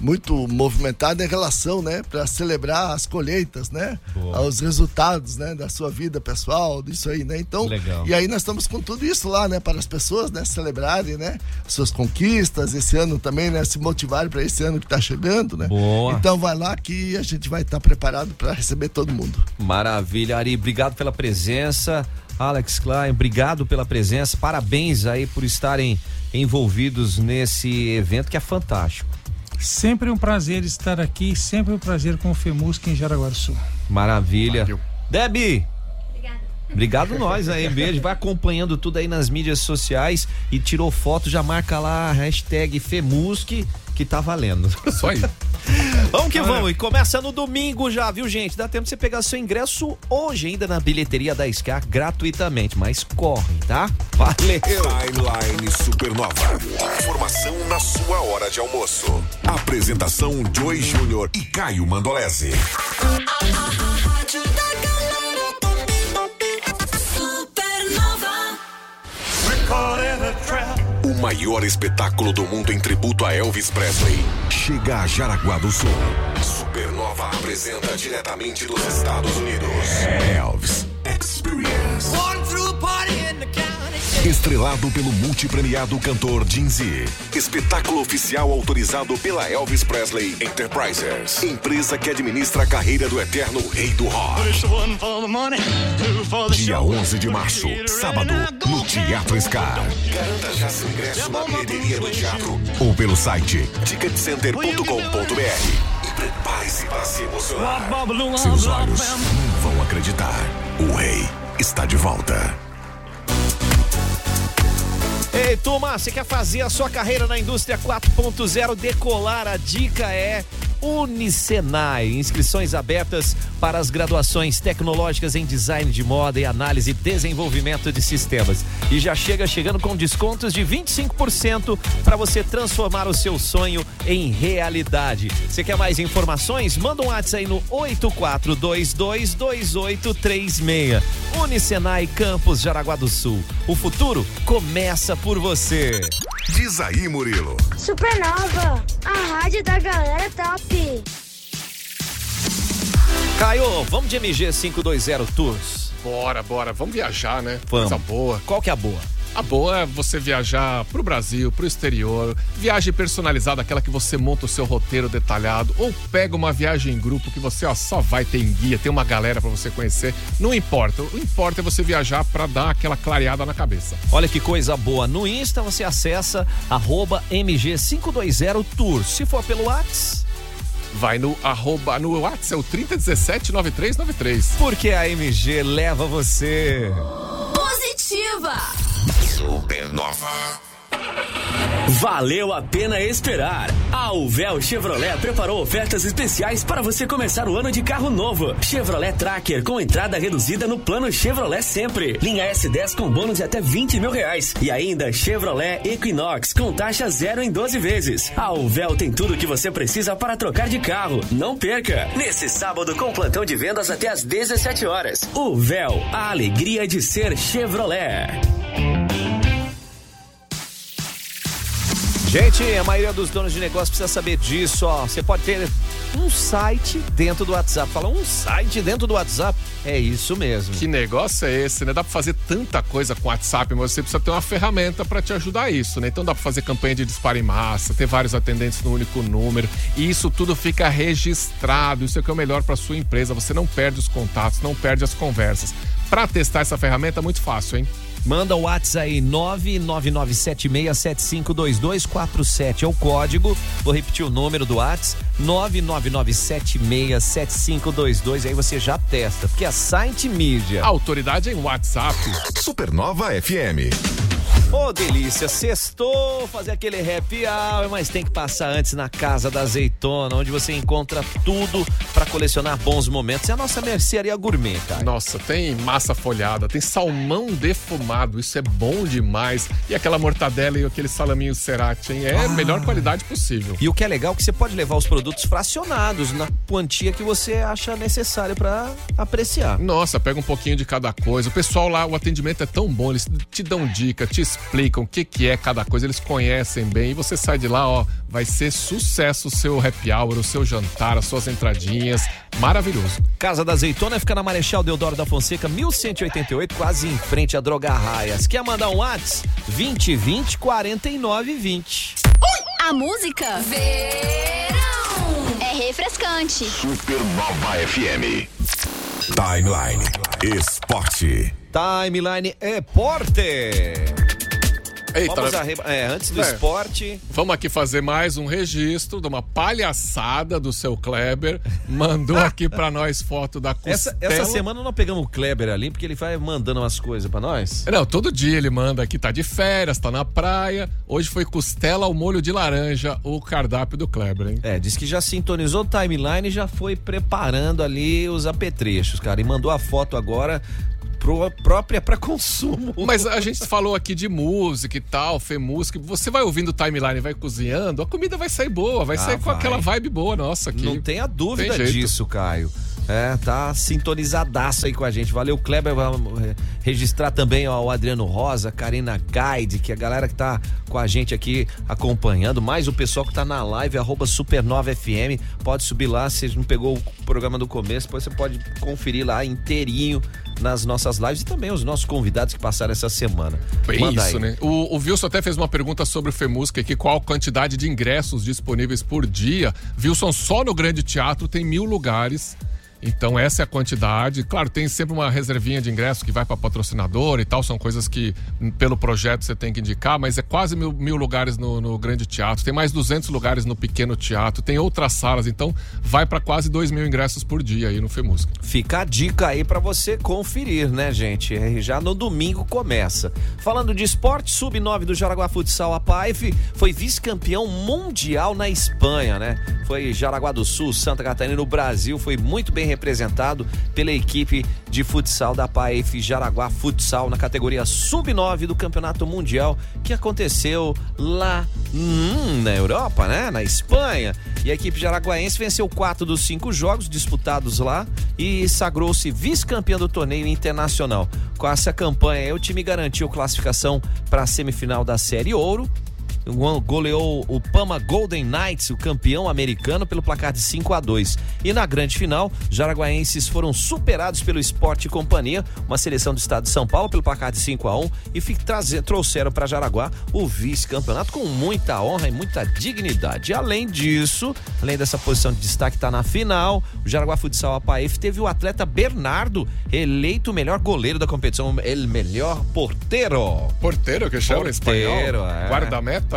muito movimentada em relação, né, para celebrar as colheitas, né, Boa. os resultados, né, da sua vida pessoal, disso aí, né. Então, Legal. e aí nós estamos com tudo isso lá, né, para as pessoas, né, celebrarem, né, suas conquistas esse ano também, né, se motivarem para esse ano que está chegando, né. Boa. Então vai lá que a gente vai estar preparado para receber todo mundo. Maravilha, Ari, obrigado pela presença. Alex Klein, obrigado pela presença. Parabéns aí por estarem envolvidos nesse evento que é fantástico. Sempre um prazer estar aqui, sempre um prazer com o FEMUSC em Jaraguá do Sul. Maravilha. Valeu. Debbie. Obrigado nós aí, beijo. Vai acompanhando tudo aí nas mídias sociais e tirou foto, já marca lá a hashtag FEMUSC que tá valendo. Só aí. Vamos que vamos, e começa no domingo já, viu gente? Dá tempo de você pegar seu ingresso hoje ainda na bilheteria da SCAR gratuitamente, mas corre, tá? Valeu! Timeline Supernova. Informação na sua hora de almoço. Apresentação Joy Júnior e Caio Mandolese. O maior espetáculo do mundo em tributo a Elvis Presley chega a Jaraguá do Sul. Supernova apresenta diretamente dos Estados Unidos. Elvis Experience. Estrelado pelo multipremiado cantor Jay-Z. Espetáculo oficial autorizado pela Elvis Presley Enterprises. Empresa que administra a carreira do eterno rei do rock. Dia 11 de março, sábado, no Teatro Scar. Garanta já seu ingresso na bilheteria do teatro ou pelo site ticketcenter.com.br. E prepare-se para se emocionar. Seus olhos não vão acreditar. O rei está de volta. Turma, você quer fazer a sua carreira na indústria 4.0 decolar? A dica é Unicenai. Inscrições abertas para as graduações tecnológicas em design de moda e análise e desenvolvimento de sistemas. E já chega chegando com descontos de 25% para você transformar o seu sonho em realidade. Você quer mais informações? Manda um WhatsApp aí no 84222836. Unicenai Campus Jaraguá do Sul. O futuro começa por você. Diz aí, Murilo. Supernova, a rádio da galera top. Caio, vamos de MG 520 Tours. Bora, bora. Vamos viajar, né? Vamos. Coisa boa. Qual que é a boa? A boa é você viajar pro Brasil, pro exterior, viagem personalizada, aquela que você monta o seu roteiro detalhado, ou pega uma viagem em grupo que você ó, só vai ter em guia, tem uma galera pra você conhecer. Não importa, o importa é você viajar pra dar aquela clareada na cabeça. Olha que coisa boa. No Insta você acessa arroba MG520 Tours. Se for pelo WhatsApp, Vai no arroba, no WhatsApp, é o 3017-9393. porque a MG leva você. Positiva. Supernova. Valeu a pena esperar. A Uvel Chevrolet preparou ofertas especiais para você começar o ano de carro novo. Chevrolet Tracker com entrada reduzida no plano Chevrolet Sempre. Linha S10 com bônus de até 20 mil reais. E ainda Chevrolet Equinox com taxa zero em 12 vezes. A Uvel tem tudo que você precisa para trocar de carro. Não perca! Nesse sábado com plantão de vendas até às 17 horas. Uvel, a alegria de ser Chevrolet. Gente, a maioria dos donos de negócio precisa saber disso, ó. Você pode ter um site dentro do WhatsApp. Fala, um site dentro do WhatsApp? É isso mesmo. Que negócio é esse, né? Dá pra fazer tanta coisa com o WhatsApp, mas você precisa ter uma ferramenta pra te ajudar a isso, né? Então dá pra fazer campanha de disparo em massa, ter vários atendentes no único número, e isso tudo fica registrado. Isso é o que é o melhor pra sua empresa. Você não perde os contatos, não perde as conversas. Pra testar essa ferramenta é muito fácil, hein? Manda o WhatsApp aí, 99976752247 é o código. Vou repetir o número do WhatsApp, 999767522. Aí você já testa, porque a Site Media. A autoridade é em WhatsApp. Supernova FM. Ô, delícia, sextou, fazer aquele happy hour, mas tem que passar antes na Casa da Azeitona, onde você encontra tudo pra colecionar bons momentos. É a nossa mercearia gourmet, cara. Nossa, tem massa folhada, tem salmão defumado, isso é bom demais. E aquela mortadela e aquele salaminho cerati, hein? É a melhor qualidade possível. E o que é legal é que você pode levar os produtos fracionados na quantia que você acha necessário pra apreciar. Nossa, pega um pouquinho de cada coisa. O pessoal lá, o atendimento é tão bom, eles te dão dica, te explicam o que, que é cada coisa, eles conhecem bem. E você sai de lá, ó, vai ser sucesso o seu happy hour, o seu jantar, as suas entradinhas. Maravilhoso. Casa da Azeitona fica na Marechal Deodoro da Fonseca, 1188, quase em frente a Drogarraias. Quer mandar um WhatsApp? 2020 4920. A música Verão é refrescante. Supernova FM. Timeline. Esporte. Timeline Eporte. Eita, Vamos a re- é, antes do É. esporte. Vamos aqui fazer mais um registro de uma palhaçada do seu Kleber. Mandou aqui pra nós foto da costela. Essa, essa semana nós pegamos o Kleber ali, porque ele vai mandando umas coisas pra nós. Não, todo dia ele manda aqui, tá de férias, tá na praia. Hoje foi costela ao molho de laranja, o cardápio do Kleber, hein? É, disse que já sintonizou o timeline e já foi preparando ali os apetrechos, cara. E mandou a foto agora pro, própria pra consumo. Mas a gente falou aqui de música e tal, música. Você vai ouvindo o timeline, vai cozinhando, a comida vai sair boa, vai Ah, sair com vai. aquela vibe boa nossa aqui. Não tenha dúvida Tem disso, Caio. É, tá sintonizadaço aí com a gente. Valeu, Kleber. Vamos eh, registrar também ó, o Adriano Rosa, Karina Guide, que é a galera que tá com a gente aqui acompanhando. Mais o pessoal que tá na live, arroba Supernova FM. Pode subir lá, se não pegou o programa do começo, depois você pode conferir lá inteirinho nas nossas lives e também os nossos convidados que passaram essa semana. É Manda isso, aí. né? O, o Wilson até fez uma pergunta sobre o FEMUSCA aqui, qual a quantidade de ingressos disponíveis por dia. Wilson, só no Grande Teatro tem mil lugares. Então essa é a quantidade. Claro, tem sempre uma reservinha de ingresso que vai para patrocinador e tal. São coisas que hum, pelo projeto você tem que indicar, mas é quase mil, mil lugares no, no grande teatro. Tem mais 200 lugares no pequeno teatro. Tem outras salas. Então vai para quase 2 mil ingressos por dia aí no FEMUSCA. Fica a dica aí pra você conferir, né, gente? É, Já no domingo começa. Falando de esporte, sub-9 do Jaraguá Futsal, a PAIF foi vice-campeão mundial na Espanha, né? Foi Jaraguá do Sul, Santa Catarina, no Brasil, foi muito bem representado pela equipe de futsal da PAIF Jaraguá Futsal na categoria sub-9 do Campeonato Mundial que aconteceu lá hum, na Europa, né? Na Espanha. E a equipe jaraguaense venceu quatro dos cinco jogos disputados lá e sagrou-se vice-campeão do torneio internacional. Com essa campanha, o time garantiu classificação para a semifinal da Série Ouro. Goleou o Pama Golden Knights, o campeão americano, pelo placar de 5 a 2 E na grande final, jaraguaenses foram superados pelo Esporte Companhia, uma seleção do estado de São Paulo, pelo placar de 5 a 1 e fi- traze- trouxeram para Jaraguá o vice-campeonato com muita honra e muita dignidade. E além disso, além dessa posição de destaque, está na final, o Jaraguá Futsal APAEF teve o atleta Bernardo, eleito o melhor goleiro da competição, ele melhor porteiro. Porteiro que chama em espanhol? Porteiro, é.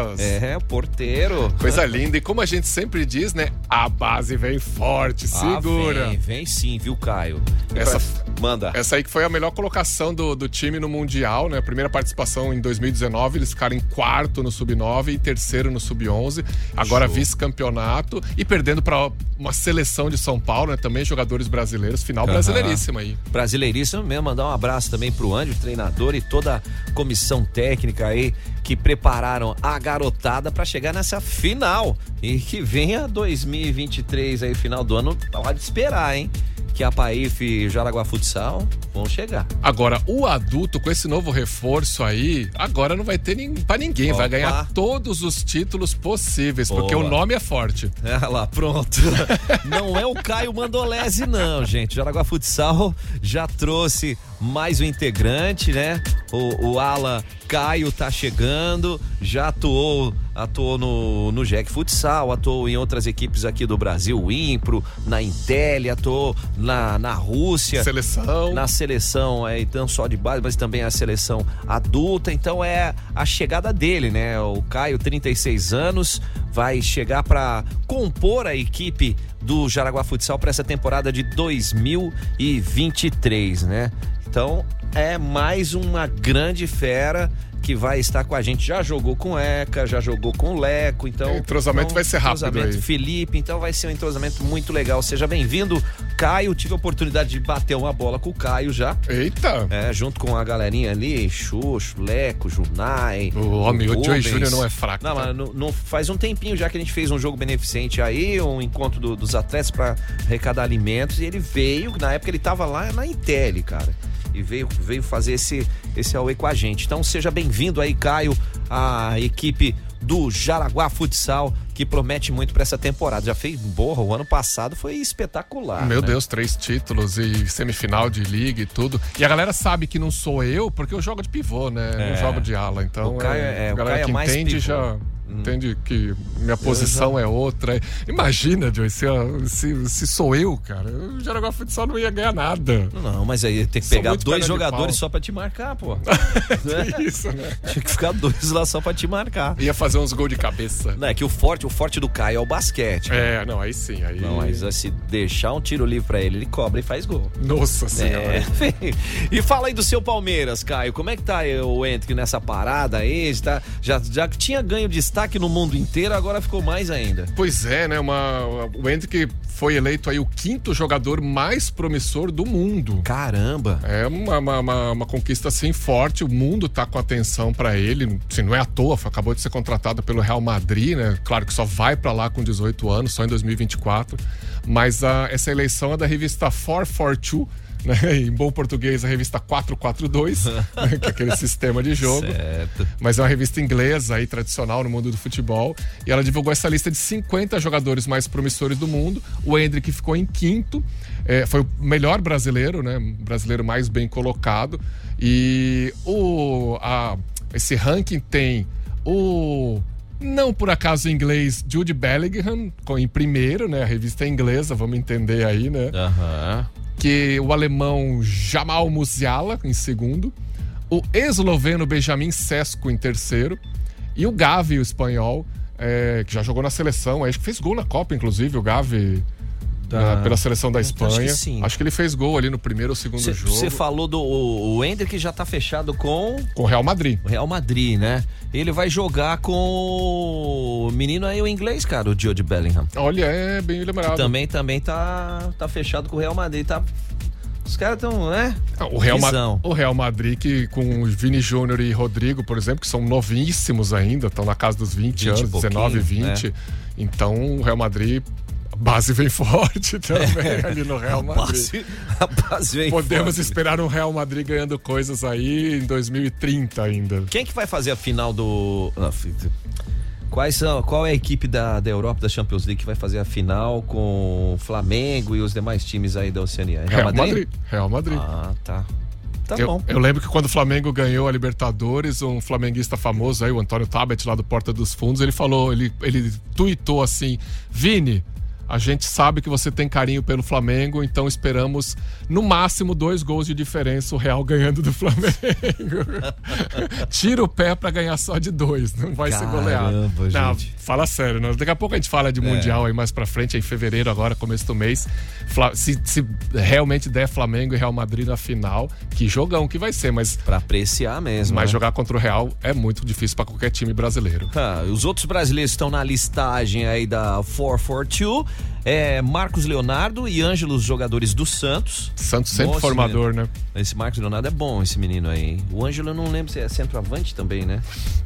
Guarda-metas? É, porteiro. Coisa linda. E como a gente sempre diz, né? A base vem forte, segura. Ah, vem, vem sim, viu, Caio? E Essa, pra- Manda. essa aí que foi a melhor colocação do, do time no Mundial, né? A primeira participação em 2019, eles ficaram em quarto no Sub-9 e terceiro no Sub-11. Agora vice-campeonato e perdendo para uma seleção de São Paulo, né? Também jogadores brasileiros. Final Aham. brasileiríssima aí. Brasileiríssimo mesmo, mandar um abraço também pro Andy, o treinador e toda a comissão técnica aí que prepararam a garotada pra chegar nessa final. E que venha 2023 aí, final do ano, pode esperar, hein? Que a Paif e o Jaraguá Futsal vão chegar. Agora, o adulto, com esse novo reforço aí, agora não vai ter nin... pra ninguém. Vai Opa. ganhar todos os títulos possíveis, porque Boa. o nome é forte. É lá, pronto. Não é o Caio Mandolese, não, gente. Jaraguá Futsal já trouxe mais um integrante, né? O, o Ala Caio tá chegando, já atuou, atuou no, no Jack Futsal, atuou em outras equipes aqui do Brasil, o Impro, na Intel, atuou na, na Rússia. Seleção. Na seleção, é, então só de base, mas também a seleção adulta. Então é a chegada dele, né? O Caio, 36 anos, vai chegar para compor a equipe do Jaraguá Futsal para essa temporada de 2023, né? Então é mais uma grande fera que vai estar com a gente. Já jogou com o Eca, já jogou com o Leco, então. O entrosamento então, vai ser rápido entrosamento aí. Felipe, então vai ser um entrosamento muito legal. Seja bem-vindo, Caio. Tive a oportunidade de bater uma bola com o Caio já. Eita! É, junto com a galerinha ali, Xuxo, Leco, Junai. O homem, o Joey. Júnior não é fraco, Não, tá? não- faz um tempinho já que a gente fez um jogo beneficente aí, um encontro do- dos atletas para arrecadar alimentos. E ele veio, na época ele tava lá na Intel, cara. E veio, veio fazer esse, esse Aue com a gente. Então seja bem-vindo aí, Caio, a equipe do Jaraguá Futsal, que promete muito para essa temporada. Já fez, borra, o ano passado foi espetacular. Meu né? Deus, três títulos e semifinal de liga e tudo. E a galera sabe que não sou eu porque eu jogo de pivô, né? É. Não jogo de ala. Então, O Caio é- a o Caio é que mais entende pivô. já entende que minha posição é outra. Imagina, Joey, se, se, se sou eu, cara, o Jaraguá Futsal não ia ganhar nada. Não, mas aí tem que Sou pegar dois de jogadores só pra te marcar, pô. Que isso, né? Tinha que ficar dois lá só pra te marcar. Ia fazer uns gols de cabeça. Não, é que o forte, o forte do Caio é o basquete. É, não, aí sim. Aí... Não, mas se deixar um tiro livre pra ele, ele cobra e faz gol. Nossa senhora. É. e fala aí do seu Palmeiras, Caio. Como é que tá eh, o Entry nessa parada aí? Já, já, já tinha ganho destaque destaque no mundo inteiro, agora ficou mais ainda. Pois é, né? Uma, o Hendrick foi eleito aí o quinto jogador mais promissor do mundo. Caramba! É uma, uma, uma, uma conquista assim forte. O mundo tá com atenção para ele. Assim, não é à toa, acabou de ser contratado pelo Real Madrid, né? Claro que só vai para lá com 18 anos, só em 2024. Mas a, essa eleição é da revista 442. Né? Em bom português, a revista 442, né? que é aquele sistema de jogo. Certo. Mas é uma revista inglesa aí, tradicional no mundo do futebol. E ela divulgou essa lista de 50 jogadores mais promissores do mundo. O Hendrick ficou em quinto. É, foi o melhor brasileiro, né? Brasileiro mais bem colocado. E o, a- esse ranking tem o. Não por acaso em inglês, Jude Bellingham, em primeiro, né? A revista é inglesa, vamos entender aí, né? Aham. Que o alemão Jamal Musiala em segundo, o esloveno Benjamin Sesko em terceiro e o Gavi, o espanhol, é, que já jogou na seleção, acho que fez gol na Copa, inclusive, o Gavi. Da- pela seleção da Acho que Espanha. sim. Acho que ele fez gol ali no primeiro ou segundo jogo. Você falou do o, Hendrick já tá fechado com Com o Real Madrid. o Real Madrid, né? Ele vai jogar com o menino aí, o inglês, cara, o Jude Bellingham. Olha, é bem lembrado. Que também, também tá, tá fechado com o Real Madrid, tá... Os caras estão, né? Ah, O Real, Visão. o Real Madrid, que com o Vini Júnior e Rodrigo, por exemplo, que são novíssimos ainda, estão na casa dos 20, 20 e anos, 19, pouquinho, 20. né? Então o Real Madrid, base vem forte também ali no Real Madrid. base- a base vem Podemos forte. esperar um Real Madrid ganhando coisas aí em 2030 ainda. Quem que vai fazer a final do... Quais são, qual é a equipe da, da Europa, da Champions League, que vai fazer a final com o Flamengo e os demais times aí da Oceania? É Real Madrid. Real Madrid. Ah, tá. Tá eu, bom. eu lembro que quando o Flamengo ganhou a Libertadores, um flamenguista famoso aí, o Antônio Tabet, lá do Porta dos Fundos, ele falou, ele, ele tuitou assim: Vini, a gente sabe que você tem carinho pelo Flamengo, então esperamos no máximo dois gols de diferença, o Real ganhando do Flamengo. Tira o pé pra ganhar só de dois, não vai ser goleado. Caramba, Não, gente. fala sério, né? daqui a pouco a gente fala de Mundial aí mais pra frente, em fevereiro agora, começo do mês. Se, se realmente der Flamengo e Real Madrid na final, que jogão que vai ser, mas Pra apreciar mesmo. mas né? jogar contra o Real é muito difícil pra qualquer time brasileiro. Ah, os outros brasileiros estão na listagem aí da 442. É Marcos Leonardo e Ângelo, os jogadores do Santos. Santos sempre Bom formador, né? Esse Marcos Leonardo é bom, esse menino aí. hein? O Ângelo eu não lembro se é centroavante também, né?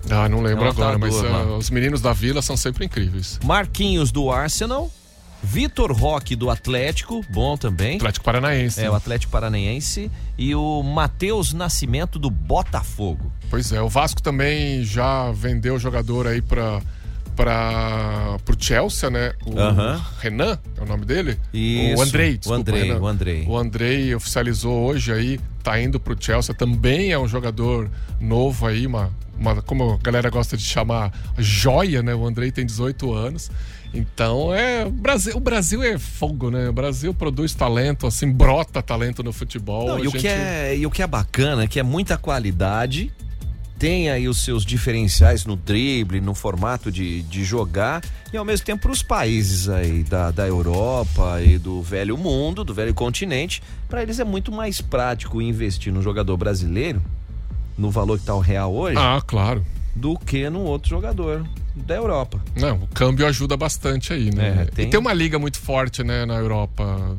Ah, não lembro É um agora, mas lá. os meninos da Vila são sempre incríveis. Marquinhos do Arsenal. Vitor Roque do Atlético, bom também. Atlético Paranaense. É, o Atlético Paranaense. E o Matheus Nascimento do Botafogo. Pois é, o Vasco também já vendeu o jogador aí pra, pra, pro Chelsea, né? O Aham. Renan, é o nome dele? Isso, O Andrei, o desculpa. Andrei, Renan. o Andrei. O Andrei oficializou hoje aí, tá indo pro Chelsea, também é um jogador novo aí, uma, uma, como a galera gosta de chamar, joia, né? O Andrei tem 18 anos. Então é. O Brasil, o Brasil é fogo, né? O Brasil produz talento, assim, brota talento no futebol. Não, e, o gente- que é, e o que é bacana é que é muita qualidade, tem aí os seus diferenciais no drible, no formato de, de jogar, e ao mesmo tempo para os países aí da, da Europa e do velho mundo, do velho continente, para eles é muito mais prático investir no jogador brasileiro, no valor que tá o real hoje, Ah, claro. do que no outro jogador da Europa. Não, o câmbio ajuda bastante aí, né? É, tem- E tem uma liga muito forte, né, na Europa.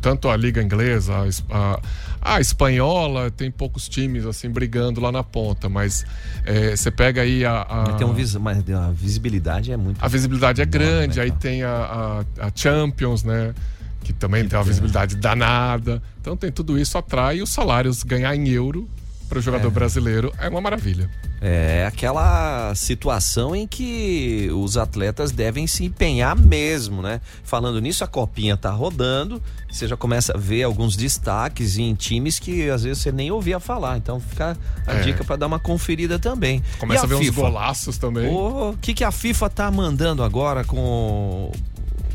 Tanto a liga inglesa, a, a, a espanhola, tem poucos times, assim, brigando lá na ponta. Mas é, você pega aí a... a... Tem um vis, mas a visibilidade é muito. A visibilidade é grande, né, aí tem a, a, a Champions, né? Que também tem uma visibilidade danada. Então tem tudo isso atrai e os salários ganhar em euro para o jogador É. brasileiro é uma maravilha. É aquela situação em que os atletas devem se empenhar mesmo, né? Falando nisso, a copinha tá rodando, você já começa a ver alguns destaques em times que às vezes você nem ouvia falar. Então fica a É. dica para dar uma conferida também. Começa E a ver uns FIFA? golaços também. O que, que a FIFA tá mandando agora com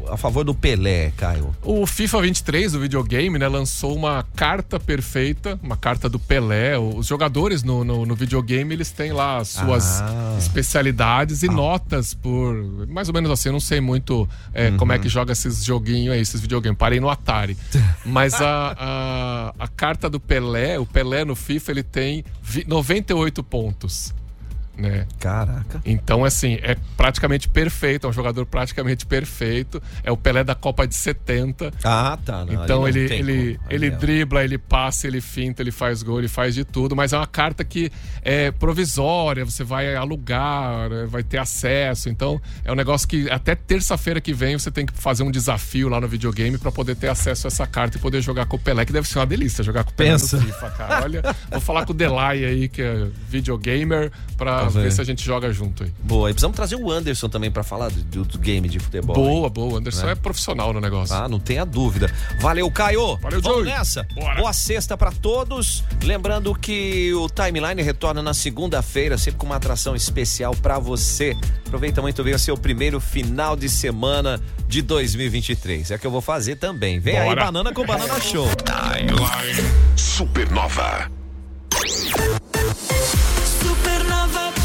a favor do Pelé, Caio? O FIFA 23, o videogame, né, lançou uma carta perfeita, uma carta do Pelé. Os jogadores no, no, no videogame, eles têm lá as suas Ah. especialidades e notas por... Mais ou menos assim, eu não sei muito é, como é que joga esses joguinhos aí, esses videogames. Parei no Atari. Mas a, a, a carta do Pelé, o Pelé no FIFA, ele tem vi- 98 pontos. Né? Caraca. Então, assim, é praticamente perfeito, é um jogador praticamente perfeito. É o Pelé da Copa de 70. Ah, tá. Não, então ele, ele, como. ele dribla, ele passa, ele finta, ele faz gol, ele faz de tudo, mas é uma carta que é provisória, você vai alugar, né, vai ter acesso. Então, é um negócio que até terça-feira que vem você tem que fazer um desafio lá no videogame pra poder ter acesso a essa carta e poder jogar com o Pelé, que deve ser uma delícia jogar com o Pelé Pensa. no FIFA, cara. Olha, vou falar com o Delay aí, que é videogamer, pra Tá ver se a gente joga junto aí. Boa, e precisamos trazer o Anderson também pra falar do, do game de futebol. Boa, hein? boa. O Anderson Né? é profissional no negócio. Ah, não tenha dúvida. Valeu, Caio. Valeu, Vamos Joey. nessa. Bora. Boa sexta pra todos. Lembrando que o Timeline retorna na segunda-feira, sempre com uma atração especial pra você. Aproveita muito bem o seu primeiro final de semana de 2023. É o que eu vou fazer também. Vem aí, Bora. Banana com Banana Show. Supernova. Supernova